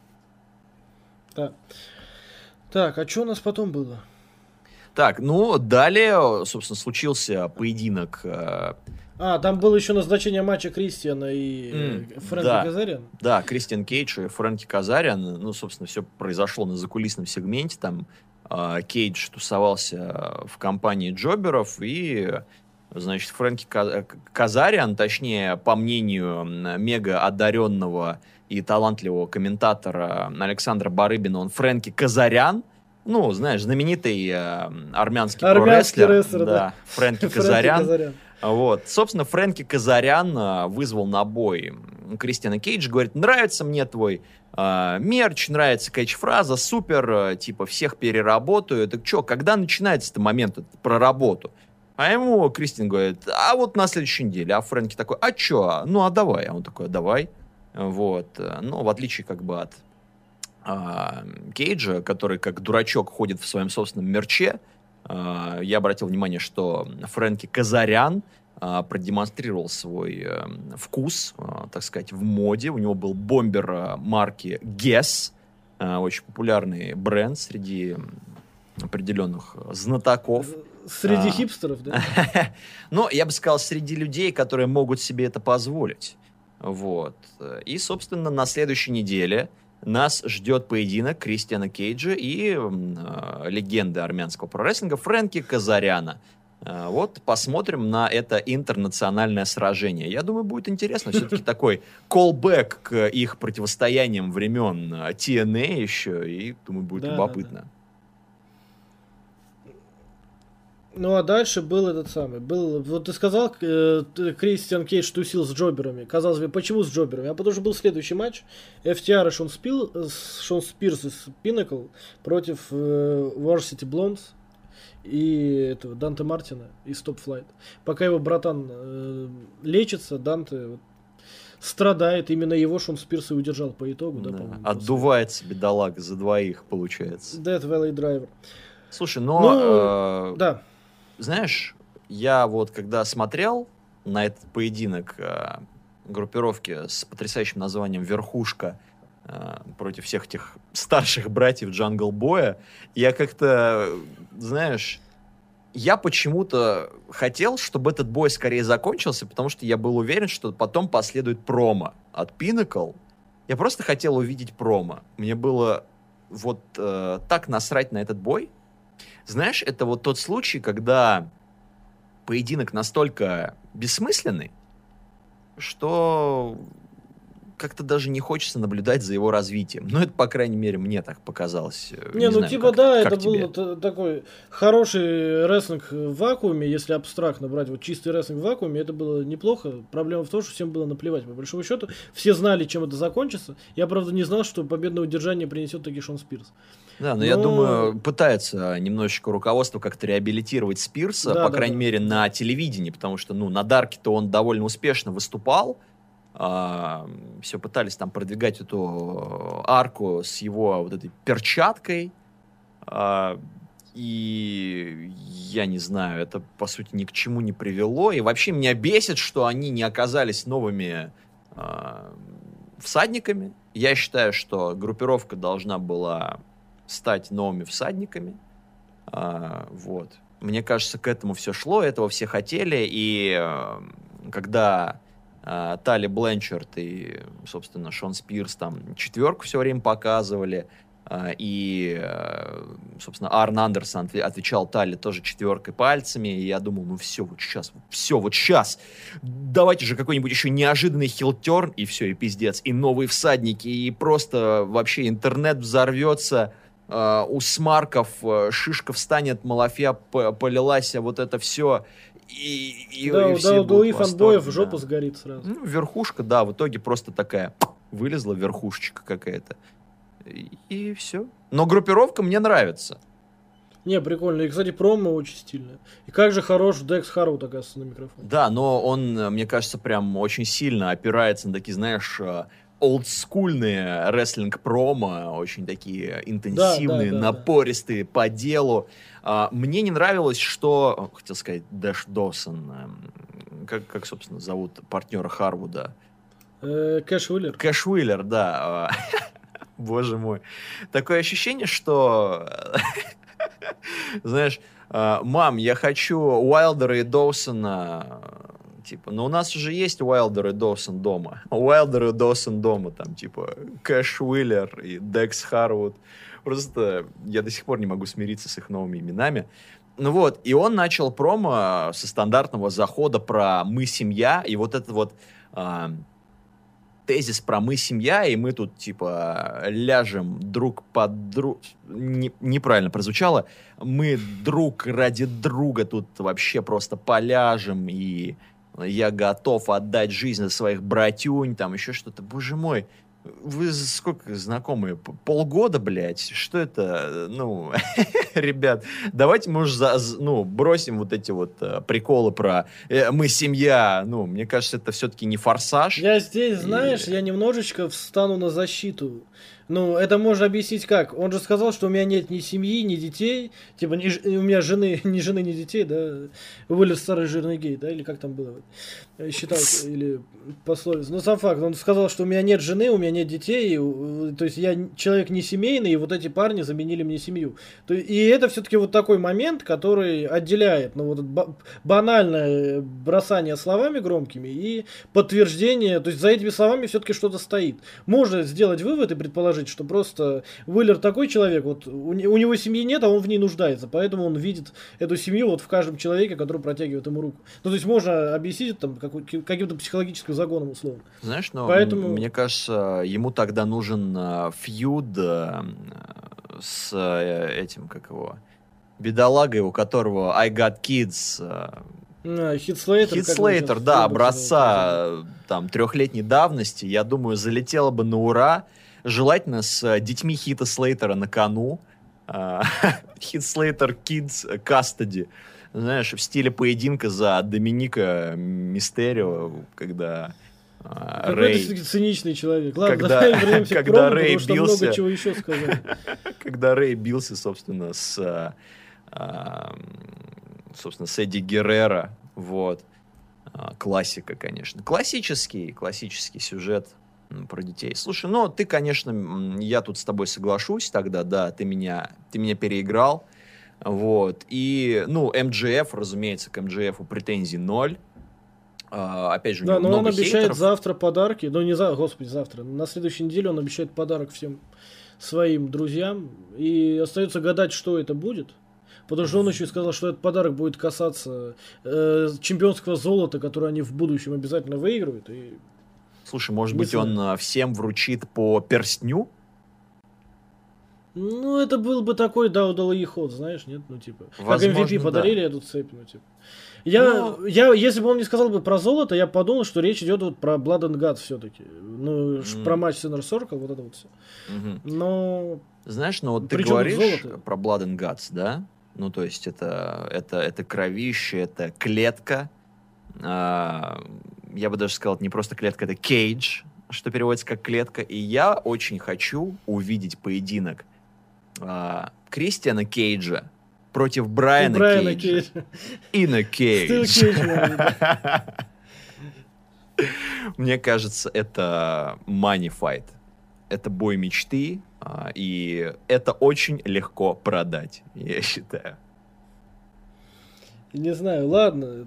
да. Так, а что у нас потом было? Так, ну, далее, собственно, случился поединок э, А, там было еще назначение матча Кристиана и М, э, Фрэнка да. Казаряна. Да, Кристиан Кейдж и Фрэнки Казариан, ну, собственно, все произошло на закулисном сегменте, там а, Кейдж тусовался в компании Джоберов, и, значит, Фрэнки Ка- Казариан, точнее, по мнению мега одаренного и талантливого комментатора Александра Барыбина, он Фрэнки Казарян, ну, знаешь, знаменитый э, армянский, Армянский прорестлер, рестлер, да. Фрэнки Фрэнки Казарян. Казарян. Вот. Собственно, Фрэнки Казарян а, вызвал на бой Кристиана Кейдж, говорит, нравится мне твой а, мерч, нравится кейдж-фраза, супер, а, типа, всех переработаю. Так что, когда начинается этот момент про работу? А ему Кристин говорит, а вот на следующей неделе. А Фрэнки такой, а чё? Ну, а давай. А он такой, «А давай. Вот. Но в отличие как бы от а, Кейджа, который как дурачок ходит в своем собственном мерче, а, я обратил внимание, что Фрэнки Казарян а, продемонстрировал свой э, вкус, а, так сказать, в моде. У него был бомбер а, марки Guess, а, очень популярный бренд среди определенных знатоков. Среди А. хипстеров, да? Но я бы сказал, среди людей, которые могут себе это позволить. Вот. И, собственно, на следующей неделе нас ждет поединок Кристиана Кейджа и э, легенды армянского прорестлинга Фрэнки Казаряна. Э, Вот посмотрим на это интернациональное сражение. Я думаю, будет интересно. Все-таки такой колбэк к их противостояниям времен э, TNA еще. И, думаю, будет любопытно. Ну а дальше был этот самый. Был, вот ты сказал, э, Кристиан Кейдж тусил с джоберами. Казалось бы, почему с джоберами? А потому что был следующий матч. FTR и Шон, Спил, э, Шон Спирс из Pinnacle против э, Varsity Blondes и этого Данте Мартина из Top Flight. Пока его братан э, лечится, Данте вот страдает. Именно его Шон Спирс и удержал по итогу. Да, Да. по-моему, Отдувается бедолага за двоих, получается. после- Death Valley Driver. Слушай, но Ну, э, Да. Знаешь, я вот когда смотрел на этот поединок э, группировки с потрясающим названием «Верхушка» э, против всех этих старших братьев Джангл Боя, я как-то, знаешь, я почему-то хотел, чтобы этот бой скорее закончился, потому что я был уверен, что потом последует промо от Pinnacle. Я просто хотел увидеть промо. Мне было вот э, так насрать на этот бой. Знаешь, это вот тот случай, когда поединок настолько бессмысленный, что как-то даже не хочется наблюдать за его развитием. Ну, это, по крайней мере, мне так показалось. Э, Не, ну знаю, типа как- да, как это тебе? был т- такой хороший рестлинг в вакууме, если абстрактно брать вот чистый рестлинг в вакууме, это было неплохо. Проблема в том, что всем было наплевать, по большому счету. Все знали, чем это закончится. Я, правда, не знал, что победное удержание принесет таки Шон Спирс. Да, но я Но- думаю, пытается немножечко руководство как-то реабилитировать Спирса, Да, по да, крайней да. мере, на телевидении, потому что, ну, на Дарке-то он довольно успешно выступал, все пытались там продвигать эту арку с его вот этой перчаткой, а, и я не знаю, это, по сути, ни к чему не привело, и вообще меня бесит, что они не оказались новыми а, всадниками. Я считаю, что группировка должна была стать новыми всадниками. А, вот. Мне кажется, к этому все шло, этого все хотели. И э, когда э, Тали Бленчард и, собственно, Шон Спирс там четверку все время показывали, А, и, собственно, Арн Андерсон отвечал Тали тоже четверкой пальцами. И я думал, ну все, вот сейчас, все, вот сейчас. Давайте же какой-нибудь еще неожиданный хилтерн, и все, и пиздец. И новые всадники, и просто вообще интернет взорвется. А, у смарков э, шишка встанет, малафья полилась, а вот это все. И, и, да, и да, все да, у фанбоев да. жопа сгорит сразу. Ну, верхушка, да, в итоге просто такая вылезла верхушечка какая-то. И, все. Но группировка мне нравится. Не, прикольно. И, кстати, промо очень стильное. И как же хорош Декс Харвуд, оказывается, на микрофоне. Да, но он, мне кажется, прям очень сильно опирается на такие, знаешь, э, олдскульные рестлинг-промо, очень такие интенсивные, да, да, да, напористые да. по делу. А, мне не нравилось, что... Хотел сказать, Дэш Доусон. Эм, как, как, собственно, зовут партнера Харвуда? Э, Кэш Уиллер. Кэш Уиллер, да. Боже мой. Такое ощущение, что... Знаешь, а, мам, я хочу Уайлдера и Доусона типа, но у нас уже есть Уайлдер и Доусон дома. Уайлдер и Доусон дома, там, типа, Кэш Уиллер и Декс Харвуд. Просто я до сих пор не могу смириться с их новыми именами. Ну вот, и он начал промо со стандартного захода про «мы семья», и вот это вот а, тезис про мы семья, и мы тут, типа, ляжем друг под друг... Не, неправильно прозвучало. Мы друг ради друга тут вообще просто поляжем, и я готов отдать жизнь за своих братюнь, там еще что-то. Боже мой, вы сколько знакомые? Полгода, блядь? Что это? Ну, ребят, давайте, может, за, ну, бросим вот эти вот э, приколы про э, мы семья. Ну, мне кажется, это все-таки не форсаж. Я здесь, знаешь, и... я немножечко встану на защиту ну, это можно объяснить как? Он же сказал, что у меня нет ни семьи, ни детей. Типа, ни, у меня жены, ни жены, ни детей, да. Вылез старый жирный гей, да, или как там было? Считал, или пословица. Но сам факт, он сказал, что у меня нет жены, у меня нет детей. То есть я человек не семейный, и вот эти парни заменили мне семью. И это все-таки вот такой момент, который отделяет, ну, вот банальное бросание словами громкими и подтверждение. То есть за этими словами все-таки что-то стоит. Можно сделать вывод и предположить, предположить, что просто Уиллер такой человек, вот у, у него семьи нет, а он в ней нуждается, поэтому он видит эту семью вот в каждом человеке, который протягивает ему руку. Ну, то есть можно объяснить там каким-то психологическим загоном условно. Знаешь, но поэтому... мне кажется, ему тогда нужен э, фьюд э, с э, этим, как его, бедолагой, у которого I Got Kids, а, Хитслейтер. Хитслейтер, да, образца там трехлетней давности, я думаю, залетела бы на ура, желательно с э, детьми Хита Слейтера на кону. Хит Слейтер Kids Custody. Знаешь, в стиле поединка за Доминика Мистерио, когда а, Рэй... ты циничный человек. Ладно, когда, давай вернемся когда к Рэй потому бился, много чего еще сказать. когда Рэй бился, собственно, с, а, а, собственно, с Эдди Геррера, вот. Классика, конечно. Классический, классический сюжет про детей. Слушай, ну ты, конечно, я тут с тобой соглашусь тогда, да, ты меня, ты меня переиграл, вот. И, ну, МГФ, разумеется, к МГФу претензий ноль. А, опять же, да, но он обещает хейтеров. завтра подарки, ну не за, господи, завтра, на следующей неделе он обещает подарок всем своим друзьям, и остается гадать, что это будет. Потому что он еще сказал, что этот подарок будет касаться э, чемпионского золота, которое они в будущем обязательно выиграют. И Слушай, может не быть, знаю. он а, всем вручит по перстню? Ну, это был бы такой да, удалый ход, знаешь, нет? Ну, типа, Возможно, как MVP подарили да. эту цепь, ну, типа. Я, Но... Ну, я, если бы он не сказал бы про золото, я подумал, что речь идет вот про Blood and Guts все-таки. Ну, mm. про матч Синер Сорка, вот это вот все. Mm-hmm. Но... Знаешь, ну вот ты говоришь про Blood and Guts, да? Ну, то есть это, это, это кровище, это клетка, а, я бы даже сказал, это не просто клетка, это кейдж, что переводится как клетка. И я очень хочу увидеть поединок а, Кристиана Кейджа против Брайана, Брайана Кейджа. Кейджа. И на Кейдж. Мне кажется, это money fight. Это бой мечты, а, и это очень легко продать, я считаю. Не знаю, ладно,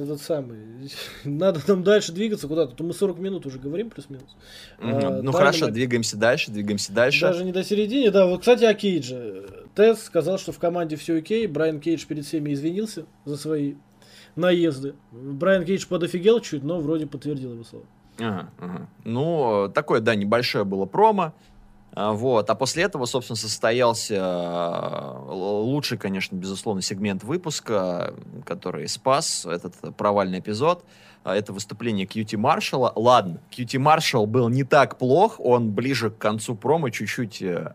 этот самый. Надо нам дальше двигаться куда-то. То мы 40 минут уже говорим плюс-минус. Угу. А, ну хорошо, мы... двигаемся дальше, двигаемся дальше. Даже не до середины, да. Вот, кстати, о Кейдже. Тесс сказал, что в команде все окей. Брайан Кейдж перед всеми извинился за свои наезды. Брайан Кейдж подофигел чуть, но вроде подтвердил его слова. Ага, ага. Ну, такое, да, небольшое было промо. А, вот. А после этого, собственно, состоялся э, лучший, конечно, безусловно, сегмент выпуска, который спас этот провальный эпизод. А, это выступление Кьюти Маршалла. Ладно, Кьюти Маршалл был не так плох, он ближе к концу промо чуть-чуть э,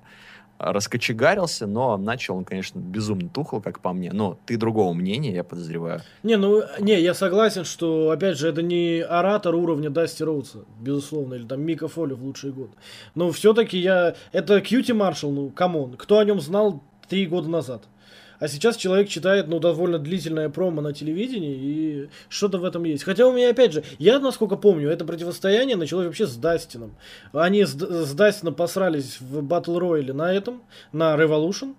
раскочегарился, но начал он, конечно, безумно тухло, как по мне. Но ты другого мнения, я подозреваю. Не, ну, не, я согласен, что, опять же, это не оратор уровня Дасти Роудса, безусловно, или там Мика Фоли в лучший год. Но все-таки я... Это Кьюти Маршалл, ну, come on. Кто о нем знал три года назад? А сейчас человек читает, ну, довольно длительное промо на телевидении, и что-то в этом есть. Хотя у меня, опять же, я, насколько помню, это противостояние началось вообще с Дастином. Они с, с Дастином посрались в Battle Royale на этом, на Revolution,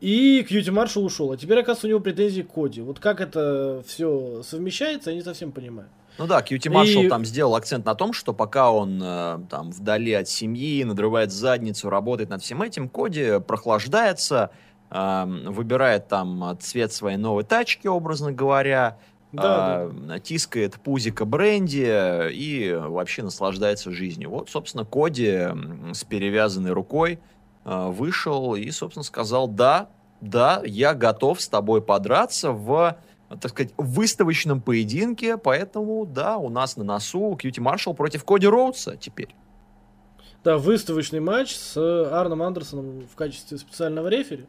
и Кьюти Маршал ушел. А теперь, оказывается, у него претензии к Коди. Вот как это все совмещается, я не совсем понимаю. Ну да, Кьюти Маршал и... там сделал акцент на том, что пока он э, там вдали от семьи, надрывает задницу, работает над всем этим, Коди прохлаждается, выбирает там цвет своей новой тачки, образно говоря, да, да. тискает пузика бренди и вообще наслаждается жизнью. Вот, собственно, Коди с перевязанной рукой а, вышел и, собственно, сказал, да, да, я готов с тобой подраться в так сказать, выставочном поединке, поэтому, да, у нас на носу Кьюти Маршалл против Коди Роудса теперь. Да, выставочный матч с Арном Андерсоном в качестве специального рефери.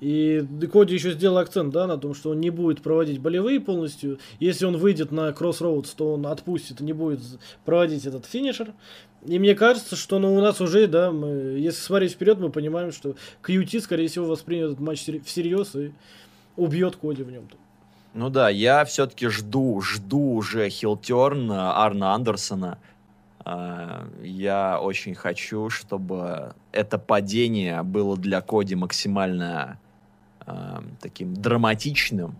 И Коди еще сделал акцент, да, на том, что он не будет проводить болевые полностью. Если он выйдет на кроссроудс, то он отпустит и не будет проводить этот финишер. И мне кажется, что ну, у нас уже, да, мы, если смотреть вперед, мы понимаем, что QT, скорее всего, воспримет этот матч всерьез и убьет Коди в нем. Ну да, я все-таки жду, жду уже хилтерн Арна Андерсона. А, я очень хочу, чтобы это падение было для Коди максимально э, таким драматичным,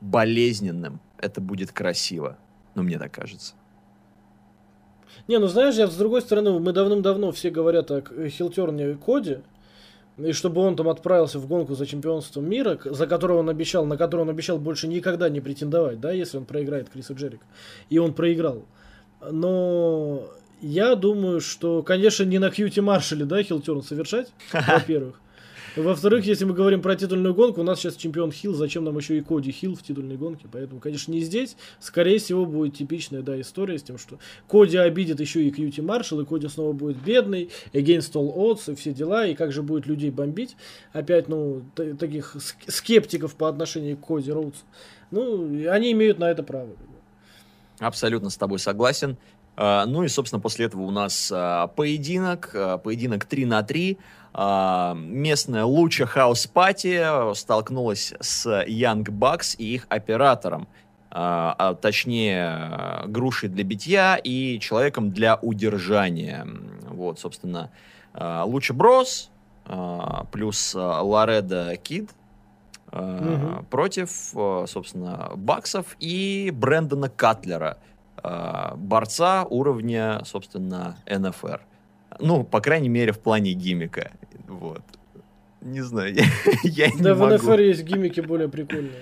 болезненным. Это будет красиво. Ну, мне так кажется. Не, ну знаешь, я с другой стороны, мы давным-давно все говорят о Хилтерне Коди, и чтобы он там отправился в гонку за чемпионство мира, за которого он обещал, на которого он обещал больше никогда не претендовать, да, если он проиграет Криса Джерика. И он проиграл. Но я думаю, что, конечно, не на Кьюти Маршале, да, хилтерн совершать, во-первых. Во-вторых, если мы говорим про титульную гонку, у нас сейчас чемпион Хилл, зачем нам еще и Коди Хилл в титульной гонке? Поэтому, конечно, не здесь. Скорее всего, будет типичная да, история с тем, что Коди обидит еще и Кьюти Маршал, и Коди снова будет бедный, against all odds и все дела, и как же будет людей бомбить. Опять, ну, таких скептиков по отношению к Коди Роудс. Ну, они имеют на это право. Абсолютно с тобой согласен. А, ну и, собственно, после этого у нас а, поединок, а, поединок 3 на 3. Местная Луча Хаус Пати столкнулась с Young Bucks и их оператором, а точнее, грушей для битья и человеком для удержания. Вот, собственно, Луча Брос плюс Лореда Кид угу. против, собственно, Баксов и Брэндона Катлера – борца уровня, собственно, НФР. Ну, по крайней мере, в плане гимика. Вот. Не знаю, я, не Да, могу. в НФР есть гимики более прикольные.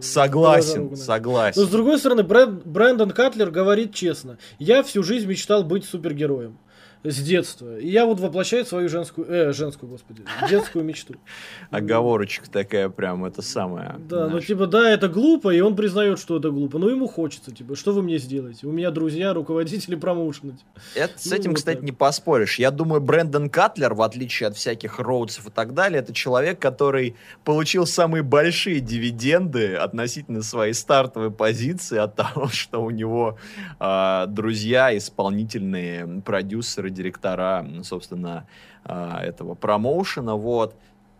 Согласен, согласен. Но с другой стороны, Брэндон Катлер говорит честно. Я всю жизнь мечтал быть супергероем с детства. И я вот воплощаю свою женскую, э, женскую, господи, детскую мечту. Оговорочка такая прям, это самое. Да, ну типа, да, это глупо, и он признает, что это глупо, но ему хочется, типа, что вы мне сделаете? У меня друзья, руководители промоушена. С ну, этим, кстати, не поспоришь. Я думаю, Брэндон Катлер, в отличие от всяких роудсов и так далее, это человек, который получил самые большие дивиденды относительно своей стартовой позиции от того, что у него э, друзья, исполнительные продюсеры, директора, собственно, а, этого промоушена, вот.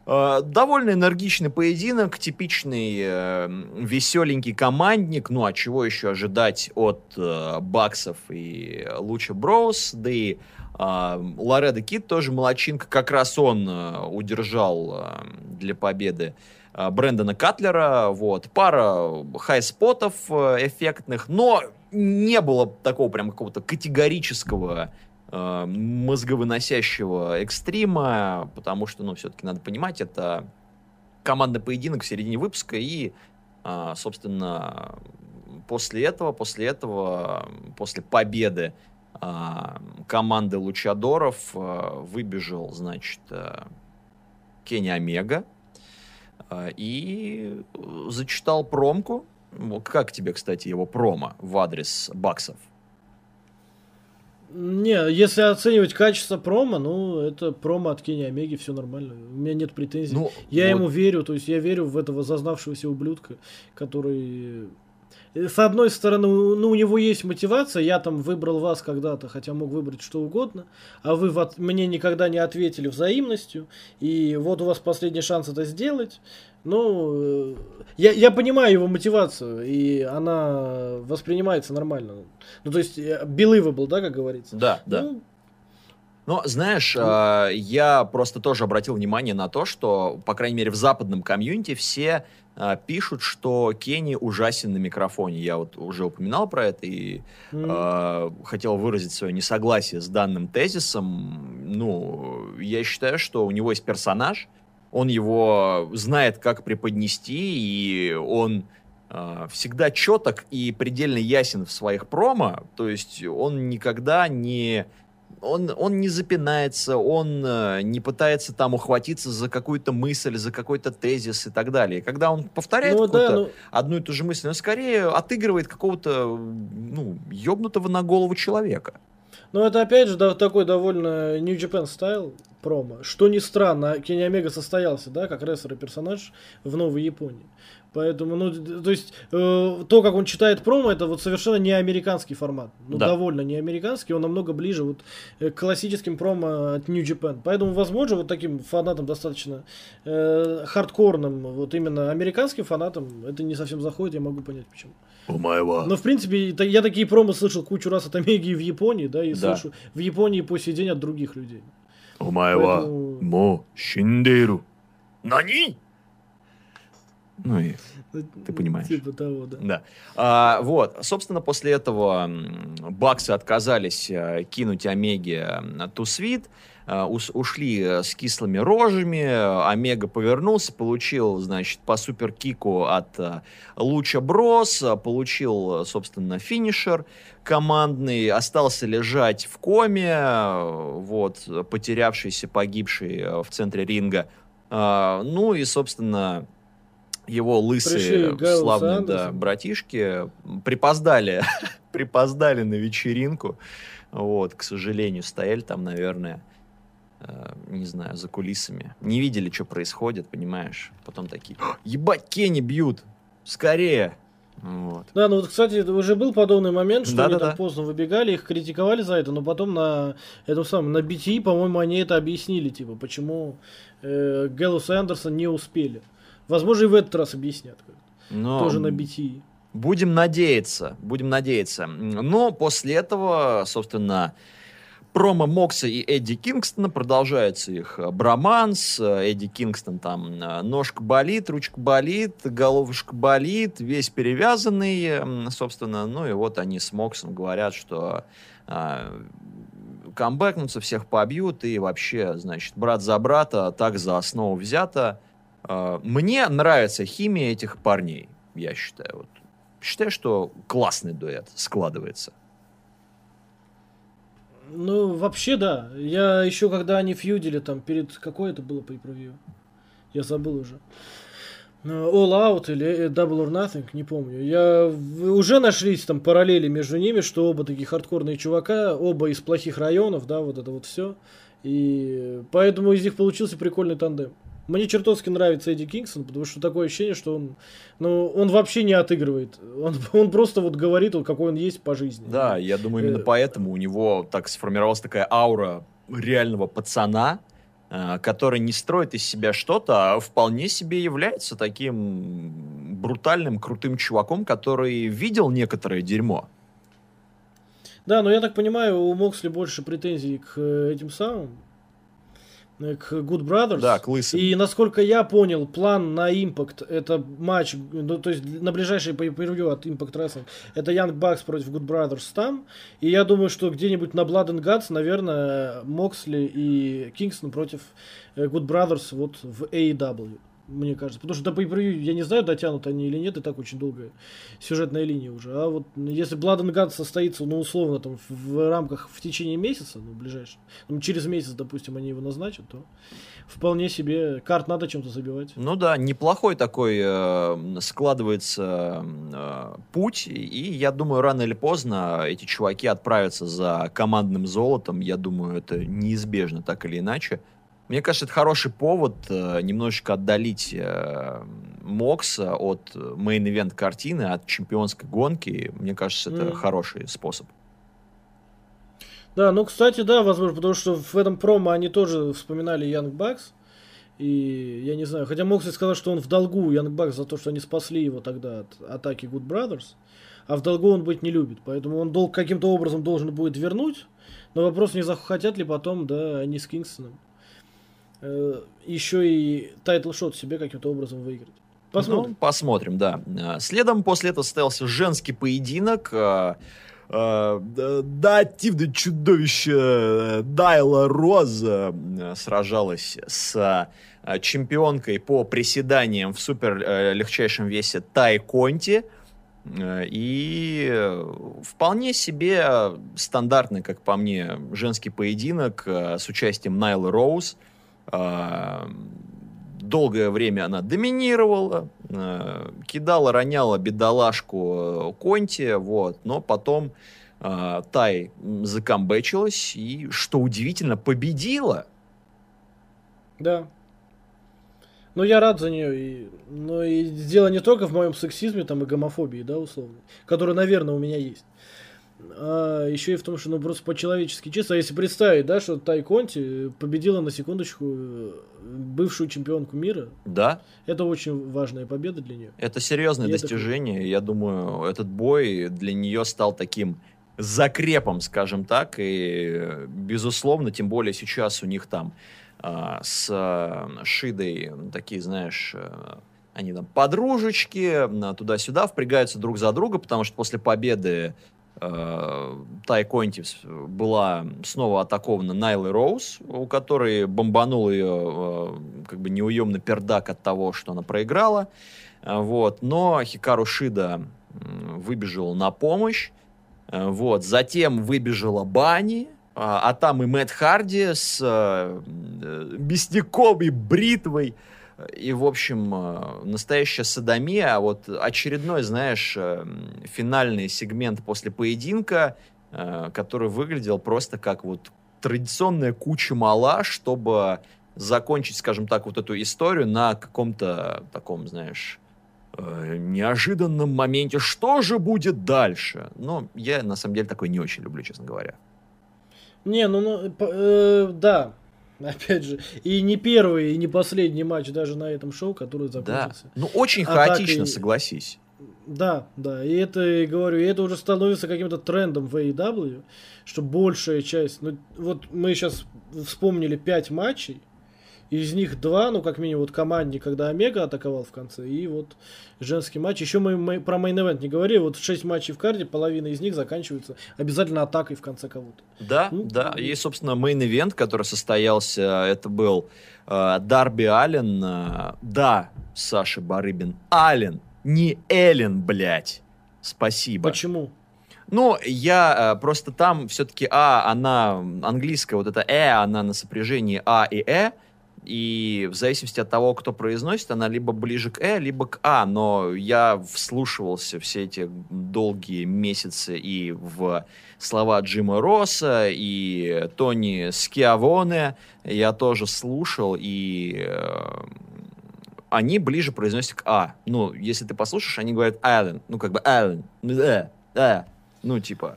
А, довольно энергичный поединок, типичный э, веселенький командник. Ну, а чего еще ожидать от э, Баксов и Луча Броуз? Да и А, Лоредо Кит тоже молочинка, как раз он а, удержал для победы Брэндона Катлера, вот, пара хай-спотов а, эффектных, но не было такого прям какого-то категорического а, мозговыносящего экстрима, потому что, ну, все-таки надо понимать, это командный поединок в середине выпуска, и, а, собственно, после этого, после этого, после победы а, команды Лучадоров выбежал, значит, Кенни Омега и зачитал промку. Как тебе, кстати, его промо в адрес баксов? Не, если оценивать качество промо, ну, это промо от Кенни Омеги, все нормально. У меня нет претензий. Ну, я вот- ему верю, то есть я верю в этого зазнавшегося ублюдка, который... э, С одной стороны, ну, у него есть мотивация, я там выбрал вас когда-то, хотя мог выбрать что угодно, а вы в от- мне никогда не ответили взаимностью, и вот у вас последний шанс это сделать. Ну, э, я, я понимаю его мотивацию, и она воспринимается нормально. Ну, то есть, э, believable, да, как говорится? Да, да. Ну, Но, знаешь, а, я просто тоже обратил внимание на то, что, по крайней мере, в западном комьюнити все а, пишут, что Кенни ужасен на микрофоне. Я вот уже упоминал про это и э, хотел выразить свое несогласие с данным тезисом. Ну, я считаю, что у него есть персонаж, он его знает, как преподнести, и он э, всегда четок и предельно ясен в своих промо. То есть он никогда не он, он не запинается, он э, не пытается там ухватиться за какую-то мысль, за какой-то тезис и так далее. Когда он повторяет ну, да, ну, одну и ту же мысль, он скорее отыгрывает какого-то, ну, ёбнутого на голову человека. Ну, это опять же да, такой довольно New Japan стайл промо. Что ни странно, Кенни Омега состоялся, да, как рестлер и персонаж в Новой Японии. Поэтому, ну, то есть, э, то, как он читает промо, это вот совершенно не американский формат. Ну, Да. довольно не американский, он намного ближе вот э, к классическим промо от New Japan. Поэтому, возможно, вот таким фанатам достаточно э, хардкорным, вот именно американским фанатам это не совсем заходит, я могу понять почему. Но, в принципе, я такие промо слышал кучу раз от Омеги в Японии, да, и Да. слышу в Японии по сей день от других людей. お前はももう死んでいる。何 Ну и Ты понимаешь. Типа того, да. Да. А, вот, собственно, после этого м, баксы отказались э, кинуть Омеге э, тусвит, э, ус- ушли э, с кислыми рожами, Омега повернулся, получил, значит, по суперкику от э, Луча Брос, э, получил, э, собственно, финишер командный, остался лежать в коме, э, вот, потерявшийся, погибший э, в центре ринга. Ну и, собственно, его лысые славные да, братишки припоздали, припоздали на вечеринку. Вот, к сожалению, стояли там, наверное, э, не знаю, за кулисами. Не видели, что происходит, понимаешь? Потом такие, «А, ебать, Кенни бьют! Скорее! Вот. Да, ну вот, кстати, уже был подобный момент, что они Да-да-да. там поздно выбегали, их критиковали за это, но потом на этом самом, на BT, по-моему, они это объяснили, типа, почему э, Гэллус и Андерсон не успели. Возможно, и в этот раз объяснят. Но Тоже на BT. Будем надеяться, будем надеяться. Но после этого, собственно, промо Мокса и Эдди Кингстона продолжается их э, броманс. Э, Эдди Кингстон там э, ножка болит, ручка болит, головушка болит, весь перевязанный, м, собственно. Ну и вот они с Моксом говорят, что а, камбэкнутся, всех побьют, и вообще, значит, брат за брата, так за основу взято. А, Мне нравится химия этих парней, я считаю. Вот. Считаю, что классный дуэт складывается. Ну, вообще, да. Я еще, когда они фьюдили там перед... Какое это было по Я забыл уже. Ну, All Out или э, Double or Nothing, не помню. Я уже нашлись там параллели между ними, что оба такие хардкорные чувака, оба из плохих районов, да, вот это вот все. И поэтому из них получился прикольный тандем. Мне чертовски нравится Эдди Кингсон, потому что такое ощущение, что он, ну, он вообще не отыгрывает. Он, он просто вот говорит, вот, какой он есть по жизни. Да, я думаю, именно Э, поэтому у него так сформировалась такая аура реального пацана, э, который не строит из себя что-то, а вполне себе является таким брутальным, крутым чуваком, который видел некоторое дерьмо. Да, но я так понимаю, у Моксли больше претензий к э, этим самым, к Good Brothers. Да, к лысым. И насколько я понял, план на Impact это матч, ну, то есть на ближайший по от Impact Wrestling это Young Bucks против Good Brothers там. И я думаю, что где-нибудь на Blood and Guts, наверное, Моксли и Кингстон против э, Good Brothers вот в AEW мне кажется. Потому что до я не знаю, дотянут они или нет, и так очень долгая сюжетная линия уже. А вот если Blood and Guns состоится, ну, условно, там, в, в рамках в течение месяца, ну, ближайшем, ну, через месяц, допустим, они его назначат, то вполне себе карт надо чем-то забивать. Ну да, неплохой такой э, складывается э, путь, и я думаю, рано или поздно эти чуваки отправятся за командным золотом. Я думаю, это неизбежно, так или иначе. Мне кажется, это хороший повод э, немножечко отдалить э, Мокса от main event картины, от чемпионской гонки. Мне кажется, это mm. хороший способ. Да, ну, кстати, да, возможно, потому что в этом промо они тоже вспоминали Young Bucks. И я не знаю, хотя Моксли сказал, что он в долгу Young Bucks за то, что они спасли его тогда от атаки Good Brothers. А в долгу он быть не любит. Поэтому он долг каким-то образом должен будет вернуть. Но вопрос, не захотят ли потом, да, они с Кингстоном э, еще и title shot себе каким-то образом выиграть. Посмотрим. Ну, посмотрим, да. Э, следом после этого состоялся женский поединок. Э, э, да, активное чудовище Найла Роуз сражалась с чемпионкой по приседаниям в супер легчайшем весе Тай Конти. И вполне себе стандартный, как по мне, женский поединок с участием Найлы Роуз. Долгое время она доминировала, а, кидала, роняла бедолашку э, Конти, вот, но потом а, Тай закомбечилась и, что удивительно, победила. Да. Ну, я рад за нее. И, но и дело не только в моем сексизме там, и гомофобии, да, условно, который, наверное, у меня есть а еще и в том, что ну просто по-человечески чисто. А если представить, да, что Тай Конти победила на секундочку бывшую чемпионку мира. Да. Это очень важная победа для нее. Это серьезное и достижение. Это... Я думаю, этот бой для нее стал таким закрепом, скажем так, и безусловно, тем более сейчас у них там а, с а, Шидой такие, знаешь, а, они там подружечки, туда-сюда впрягаются друг за друга, потому что после победы Э, Тай Контис была снова атакована Найлой Роуз, у которой бомбанул ее э, как бы неуемный пердак от того, что она проиграла. Э, вот. Но Хикару Шида выбежал на помощь. Вот. Затем выбежала Бани, а там и Мэтт Харди с мясником и бритвой. И, в общем, э, настоящая садомия, а вот очередной, знаешь, э, финальный сегмент после поединка, э, который выглядел просто как вот традиционная куча мала, чтобы закончить, скажем так, вот эту историю на каком-то таком, знаешь, неожиданном моменте. Что же будет дальше? Но я, на самом деле, такой не очень люблю, честно говоря. Не, ну, ну э, да, Опять же, и не первый, и не последний матч даже на этом шоу, который закончился. Да. Ну, очень хаотично, Атакой... согласись. Да, да, и это, говорю, и это уже становится каким-то трендом в AEW, что большая часть, ну, вот мы сейчас вспомнили пять матчей, из них два, ну, как минимум, вот команде, когда Омега атаковал в конце, и вот женский матч. Еще мы, мы про main event не говорили, вот шесть матчей в карте, половина из них заканчивается обязательно атакой в конце кого-то. Да, ну, да, и, собственно, main event, который состоялся, это был э, Дарби Аллен, э, да, Саша Барыбин, Аллен, не Эллен, блядь. Спасибо. Почему? Ну, я э, просто там все-таки А, она английская, вот это Э, она на сопряжении А и Э, и в зависимости от того, кто произносит, она либо ближе к «э», либо к «а», но я вслушивался все эти долгие месяцы и в слова Джима Росса, и Тони Скиавоне. Я тоже слушал, и э, они ближе произносят к «а». Ну, если ты послушаешь, они говорят «Аллен», ну, как бы «Аллен», «э», «э», ну, типа.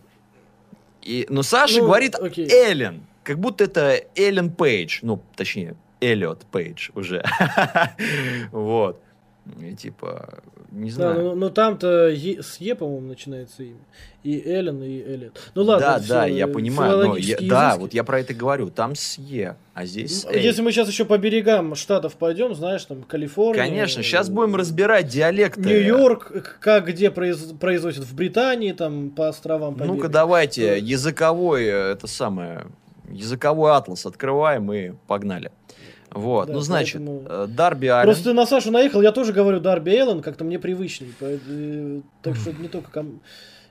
И, но Саша ну, говорит окей. «Эллен», как будто это Эллен Пейдж, ну, точнее, Эллиот Пейдж уже. вот. И, типа, не Да, знаю. ну, ну там-то Е- с Е, по-моему, начинается имя. И Эллен, и Эллиот. Ну ладно, да, да, я э, понимаю. но я- да, вот я про это говорю. Там с Е, а здесь с. Если мы сейчас еще по берегам штатов пойдем, знаешь, там Калифорния. Конечно, сейчас э, будем разбирать диалекты. Нью-Йорк, э, как где произ- производят в Британии, там по островам. Ну-ка побегать. давайте, Да. языковой, это самое, языковой атлас открываем и погнали. Вот, Да, ну значит, поэтому- э, Дарби Аллен. Просто ты на Сашу наехал, я тоже говорю Дарби Эллен, как-то мне привычней. по- э, Так что это не только ком...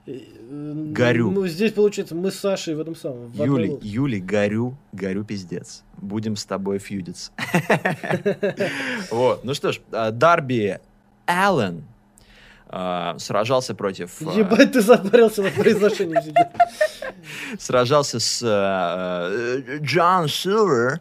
э, э, Горю. Ну, здесь, получается, мы с Сашей в этом самом. в одной Юли, лодке. Юли, горю, горю пиздец. Будем с тобой фьюдиться. Вот, ну что ж, Дарби Аллен сражался против... Ебать, ты запарился над произношением сейчас. сражался с Джон Силвер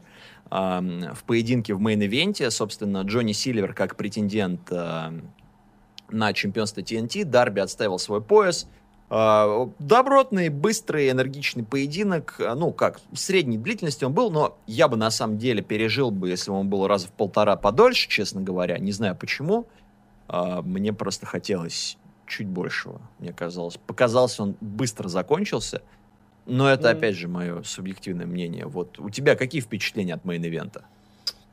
в поединке в мейн-ивенте. Собственно, Джонни Сильвер как претендент на чемпионство TNT. Дарби отстаивал свой пояс. Э, Добротный, быстрый, энергичный поединок. Э, Ну, как, средней длительности он был, но я бы на самом деле пережил бы, если бы он был раз в полтора подольше, честно говоря. Не знаю почему. Э, Мне просто хотелось чуть большего. Мне казалось, показался он быстро закончился. Но это, Мгм. опять же, мое субъективное мнение. Вот у тебя какие впечатления от мейн-ивента?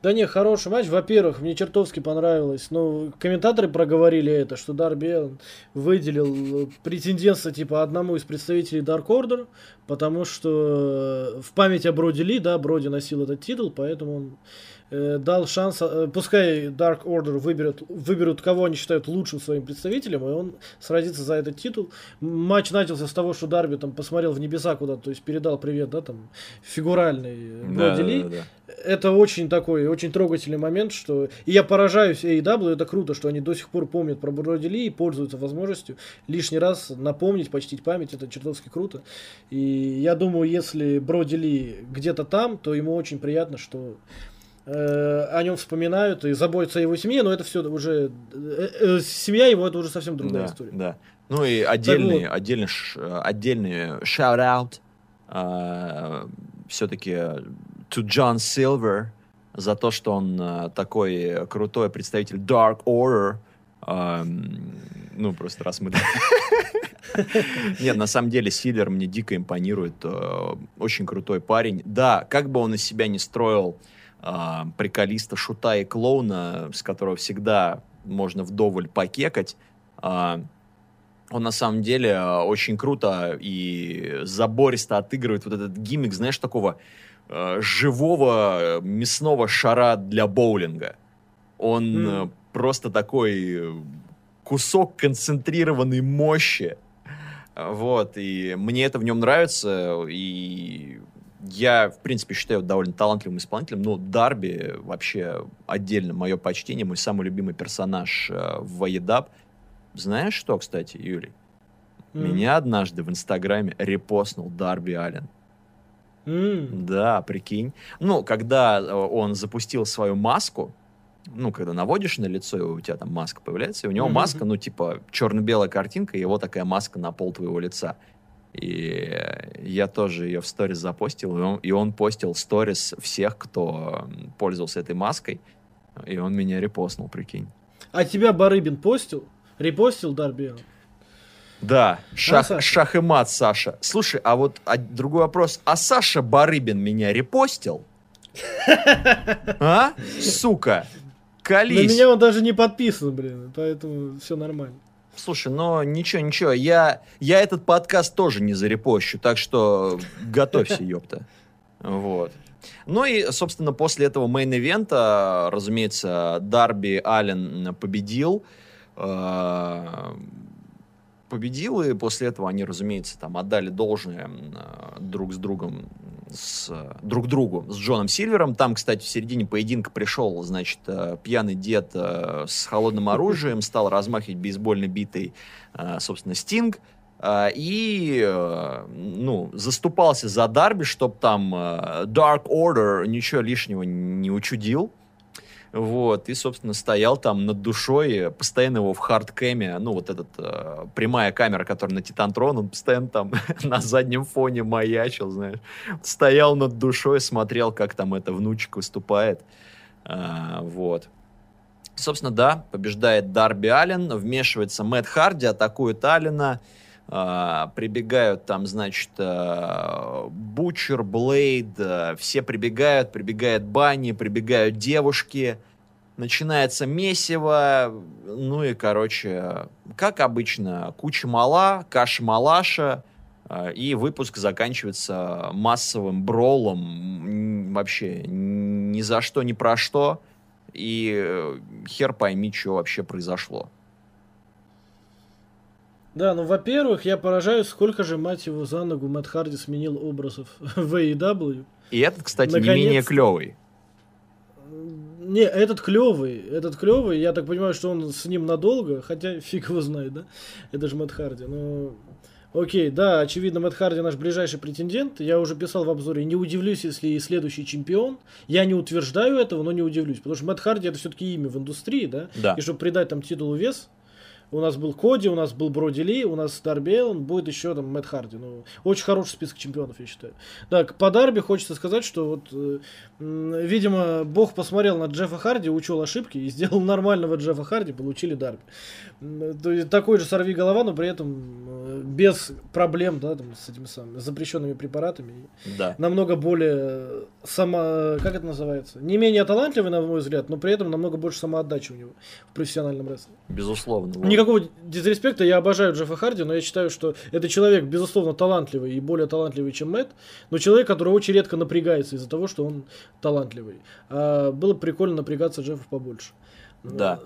Да не, хороший матч. Во-первых, мне чертовски понравилось. Ну, комментаторы проговорили это, что Дарби выделил э, претендентство типа одному из представителей Dark Order, потому что э, в память о Броди Ли, да, Броди носил этот титул, поэтому он э, дал шанс, э, пускай Dark Order выберет, выберут, кого они считают лучшим своим представителем, и он сразится за этот титул. Матч начался с того, что Дарби там посмотрел в небеса куда-то, то есть передал привет, да, там, фигуральный э, Броди Ли это очень такой, очень трогательный момент, что... И я поражаюсь AEW, это круто, что они до сих пор помнят про Броди Ли и пользуются возможностью лишний раз напомнить, почтить память, это чертовски круто. И я думаю, если Броди Ли где-то там, то ему очень приятно, что э, о нем вспоминают и заботятся о его семье, но это все уже... э, э, семья его, это уже совсем другая да, история. да. Ну и отдельный, вот. отдельный, э, отдельный shout-out все-таки to John Silver за то, что он э, такой крутой представитель Dark Order. Эм, ну, просто раз мы... Нет, на самом деле Сильвер мне дико импонирует. э, Очень крутой парень. Да, как бы он из себя не строил э, приколиста, шута и клоуна, с которого всегда можно вдоволь покекать, э, он на самом деле э, очень круто и забористо отыгрывает вот этот гиммик, знаешь, такого э, живого э, мясного шара для боулинга. Он э, просто такой кусок концентрированной мощи. Вот, и мне это в нем нравится, и я, в принципе, считаю довольно талантливым исполнителем, но Дарби вообще отдельно мое почтение, мой самый любимый персонаж э, в Воедап. Знаешь что, кстати, Юрий? М. Меня однажды в Инстаграме репостнул Дарби Аллен. М. Да, прикинь. Ну, когда э, он запустил свою маску, ну, когда наводишь на лицо, и у тебя там маска появляется, и у него Мгм. маска, ну, типа, черно-белая картинка, и его такая маска на пол твоего лица. И я тоже ее в сторис запостил, и он, и он постил сторис всех, кто пользовался этой маской, и он меня репостнул, прикинь. А тебя Барыбин постил? Репостил Дарби? Да, шах, Саша? шах и мат, Саша. Слушай, а вот а, другой вопрос. А Саша Барыбин меня репостил? А? Сука. На Колись. меня он даже не подписан, блин, поэтому все нормально. Слушай, но ничего, ничего. Я, я этот подкаст тоже не зарепощу, так что готовься, ёпта. Вот. Ну и, собственно, после этого мейн-ивента, разумеется, Дарби Аллен победил. Победил, и после этого они, разумеется, там отдали должное э, друг с другом, с, друг другу, с Джоном Сильвером. Там, кстати, в середине поединка пришел, значит, э, пьяный дед с холодным оружием, стал размахивать бейсбольной битой, собственно, Стинг. А, И, ну, заступался за Дарби, чтобы там Dark Order ничего лишнего не учудил. Вот, и, собственно, стоял там над душой, постоянно его в hard cam е, ну, вот этот, э, прямая камера, которая на Титантрон, он постоянно там на заднем фоне маячил, знаешь. Стоял над душой, смотрел, как там эта внучка выступает. А, вот. Собственно, да, побеждает Дарби Аллен, вмешивается Мэтт Харди, атакует Аллена, э, прибегают там, значит, Бучер, Блейд, э, все прибегают, прибегает Банни, прибегают девушки, начинается месиво, ну и, короче, как обычно, куча мала, каша-малаша, э, и выпуск заканчивается массовым бролом, вообще ни за что, ни про что, и э, хер пойми, что вообще произошло. Да, ну, во-первых, я поражаюсь, сколько же, мать его, за ногу Мэтт Харди сменил образов в AEW. И этот, кстати, Наконец... не менее клевый. Не, этот клевый, этот клевый, я так понимаю, что он с ним надолго, хотя фиг его знает, да? Это же Мэтт Харди, но... Окей, да, очевидно, Мэтт Харди наш ближайший претендент. Я уже писал в обзоре, не удивлюсь, если и следующий чемпион. Я не утверждаю этого, но не удивлюсь, потому что Мэтт Харди это все-таки имя в индустрии, да? Да. И чтобы придать там титулу вес, у нас был Коди, у нас был Броди Ли, у нас Дарби Эллен, будет еще там Мэтт Харди. Ну, очень хороший список чемпионов, я считаю. Так, по Дарби хочется сказать, что вот, э, видимо, Бог посмотрел на Джеффа Харди, учел ошибки и сделал нормального Джеффа Харди, получили Дарби. То есть, такой же сорви голова, но при этом без проблем, да, там, с этими самыми запрещенными препаратами. Да. Намного более само, как это называется, не менее талантливый, на мой взгляд, но при этом намного больше самоотдачи у него в профессиональном рестлинге. Безусловно. Никакого дизреспекта, я обожаю Джеффа Харди, но я считаю, что это человек, безусловно, талантливый и более талантливый, чем Мэтт, но человек, который очень редко напрягается из-за того, что он талантливый. А было прикольно напрягаться Джеффа побольше. Да.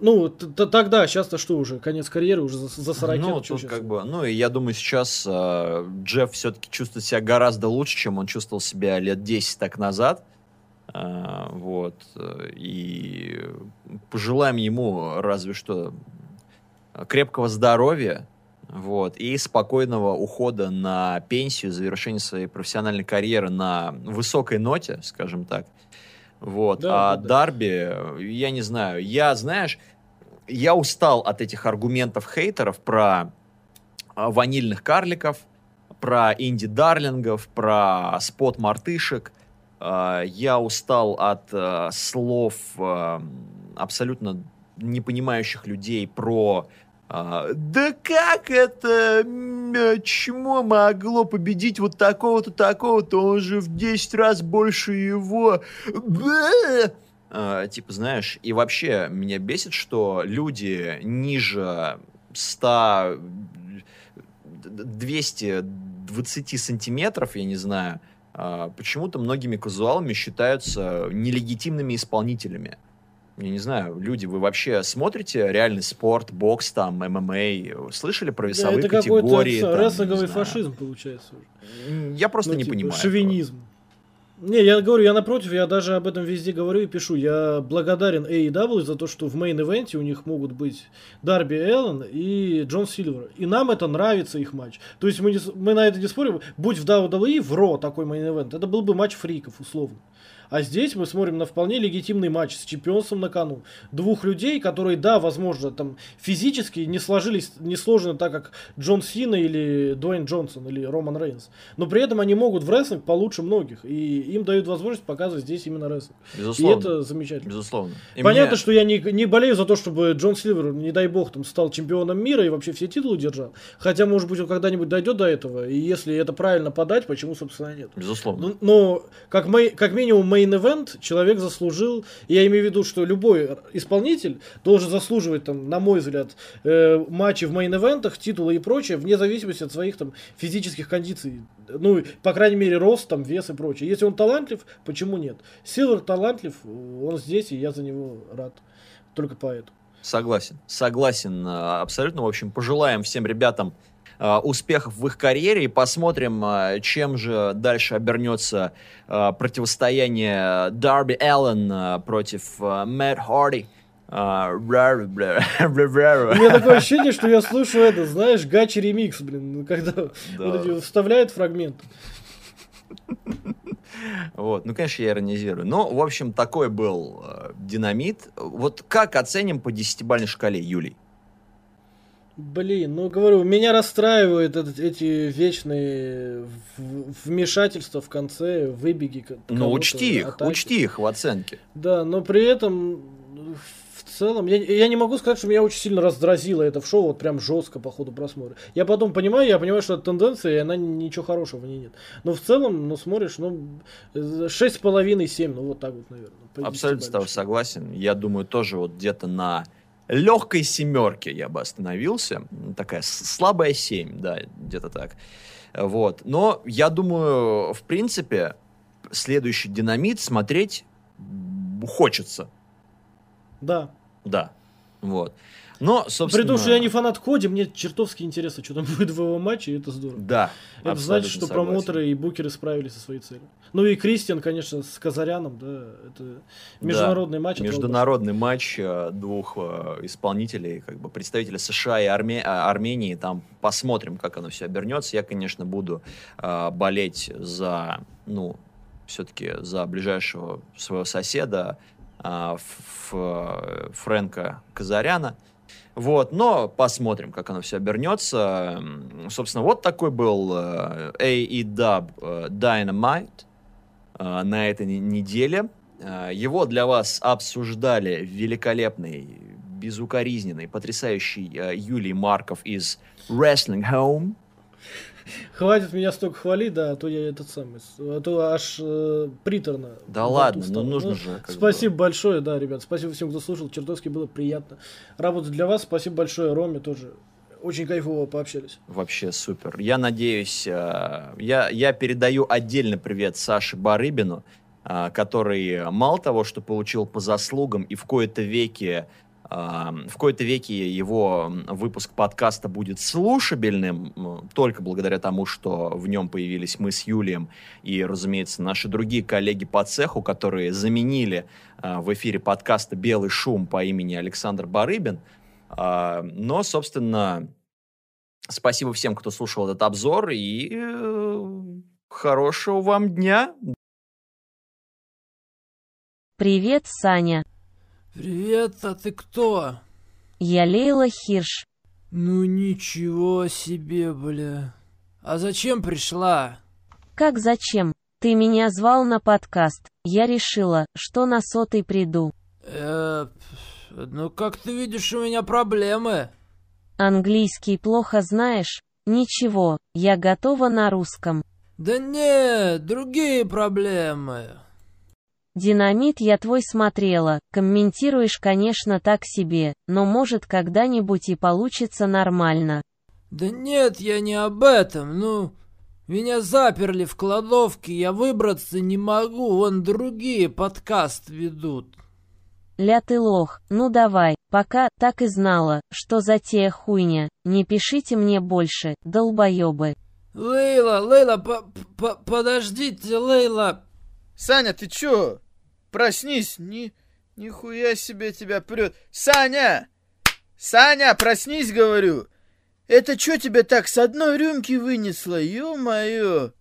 Э, ну, тогда, сейчас-то что уже, конец карьеры уже за, за 40 Ну, тут как бы, ну, и я думаю, сейчас э, Джефф все-таки чувствует себя гораздо лучше, чем он чувствовал себя лет 10 так назад. Э, вот. И пожелаем ему разве что крепкого здоровья, вот, и спокойного ухода на пенсию, завершения своей профессиональной карьеры на высокой ноте, скажем так. Вот. Да, а да, Дарби, я не знаю, я, знаешь, я устал от этих аргументов хейтеров про а, ванильных карликов, про инди-дарлингов, про спот-мартышек. А, я устал от а, слов абсолютно непонимающих людей про да как это чмо могло победить вот такого-то, такого-то, он же в 10 раз больше его. А, типа, знаешь, и вообще меня бесит, что люди ниже 100, 220 сантиметров, я не знаю, а, почему-то многими казуалами считаются нелегитимными исполнителями. Я не знаю, люди, вы вообще смотрите реальный спорт, бокс, там, ММА? Слышали про весовые да, это категории? Это рестлинговый фашизм получается уже. Я просто ну, не типа, понимаю. Шовинизм. Не, я говорю, я напротив, я даже об этом везде говорю и пишу. Я благодарен AEW за то, что в мейн-ивенте у них могут быть Дарби Эллен и Джон Сильвер. И нам это нравится, их матч. То есть мы, не, мы на это не спорим. Будь в WWE, в Raw такой main event, это был бы матч фриков, условно. А здесь мы смотрим на вполне легитимный матч с чемпионством на кону. Двух людей, которые, да, возможно, там физически не сложились, не сложно так, как Джон Сина или Дуэйн Джонсон или Роман Рейнс. Но при этом они могут в рестлинг получше многих. И им дают возможность показывать здесь именно рестлинг. Безусловно. И это замечательно. Безусловно. И Понятно, мне... что я не, не болею за то, чтобы Джон Сильвер, не дай бог, там стал чемпионом мира и вообще все титулы держал. Хотя, может быть, он когда-нибудь дойдет до этого. И если это правильно подать, почему, собственно, нет. Безусловно. Но, но как, мей, как минимум, main event человек заслужил. Я имею в виду, что любой исполнитель должен заслуживать, там, на мой взгляд, э, матчи в мейн-эвентах, титулы и прочее, вне зависимости от своих там физических кондиций. Ну, по крайней мере, рост, там, вес и прочее. Если он талантлив, почему нет? Силвер талантлив, он здесь, и я за него рад. Только поэтому. Согласен, согласен а, абсолютно. В общем, пожелаем всем ребятам Э, успехов в их карьере и посмотрим, э, чем же дальше обернется э, противостояние Дарби Аллен против Мэтт Харди. У меня такое ощущение, что я слушаю это, знаешь, гачи ремикс, блин, когда да. вот эти вставляют фрагмент. Вот, ну, конечно, я иронизирую. Но, в общем, такой был э, динамит. Вот как оценим по десятибальной шкале, Юлий? Блин, ну говорю, меня расстраивают эти вечные вмешательства в конце, выбеги. Ну учти их, атаки. учти их в оценке. Да, но при этом целом, я, я не могу сказать, что меня очень сильно раздразило это в шоу, вот прям жестко по ходу просмотра. Я потом понимаю, я понимаю, что это тенденция, и она ничего хорошего в ней нет. Но в целом, ну, смотришь, ну, 6,5-7, ну, вот так вот, наверное. Абсолютно с тобой согласен. Я думаю, тоже вот где-то на легкой семерке я бы остановился. Такая слабая 7, да, где-то так. Вот. Но я думаю, в принципе, следующий динамит смотреть хочется. Да. Да. Вот. Но, собственно... При том, что я не фанат Коди, мне чертовски интересно, что там будет в его матче, и это здорово. Да, Это значит, что согласен. промоутеры и букеры справились со своей целью. Ну и Кристиан, конечно, с Казаряном, да, это международный да, матч. Международный матч э, двух э, исполнителей, как бы представителей США и Арме... А, Армении. Там посмотрим, как оно все обернется. Я, конечно, буду э, болеть за, ну, все-таки за ближайшего своего соседа э, Фрэнка Казаряна. Вот, но посмотрим, как оно все обернется. Собственно, вот такой был э, AEW э, Dynamite э, на этой неделе. Его для вас обсуждали великолепный, безукоризненный, потрясающий Юлий Марков из Wrestling Home. Хватит меня столько хвалить, да, а то я этот самый, а то аж э, приторно. Да ладно, ну нужно ну, же. Спасибо бы. большое, да, ребят, спасибо всем, кто слушал, чертовски было приятно работать для вас, спасибо большое Роме тоже. Очень кайфово пообщались. Вообще супер. Я надеюсь, э, я, я передаю отдельный привет Саше Барыбину, э, который мало того, что получил по заслугам и в кои-то веке в кои-то веке его выпуск подкаста будет слушабельным только благодаря тому, что в нем появились мы с Юлием и, разумеется, наши другие коллеги по цеху, которые заменили а, в эфире подкаста «Белый шум» по имени Александр Барыбин. А, но, собственно, спасибо всем, кто слушал этот обзор, и э, хорошего вам дня. Привет, Саня. Привет, а ты кто? Я Лейла Хирш. Ну ничего себе, бля. А зачем пришла? Как зачем? Ты меня звал на подкаст. Я решила, что на сотый приду. Э, ну как ты видишь, у меня проблемы. Английский плохо знаешь? Ничего, я готова на русском. Да нет, другие проблемы. Динамит я твой смотрела, комментируешь, конечно, так себе, но может когда-нибудь и получится нормально. Да нет, я не об этом, ну... Меня заперли в кладовке, я выбраться не могу, вон другие подкаст ведут. Ля ты лох, ну давай, пока, так и знала, что затея хуйня, не пишите мне больше, долбоебы. Лейла, Лейла, по -по подождите, Лейла, Саня, ты чё? Проснись, ни... Нихуя себе тебя прет. Саня! Саня, проснись, говорю! Это чё тебя так с одной рюмки вынесло, ё-моё?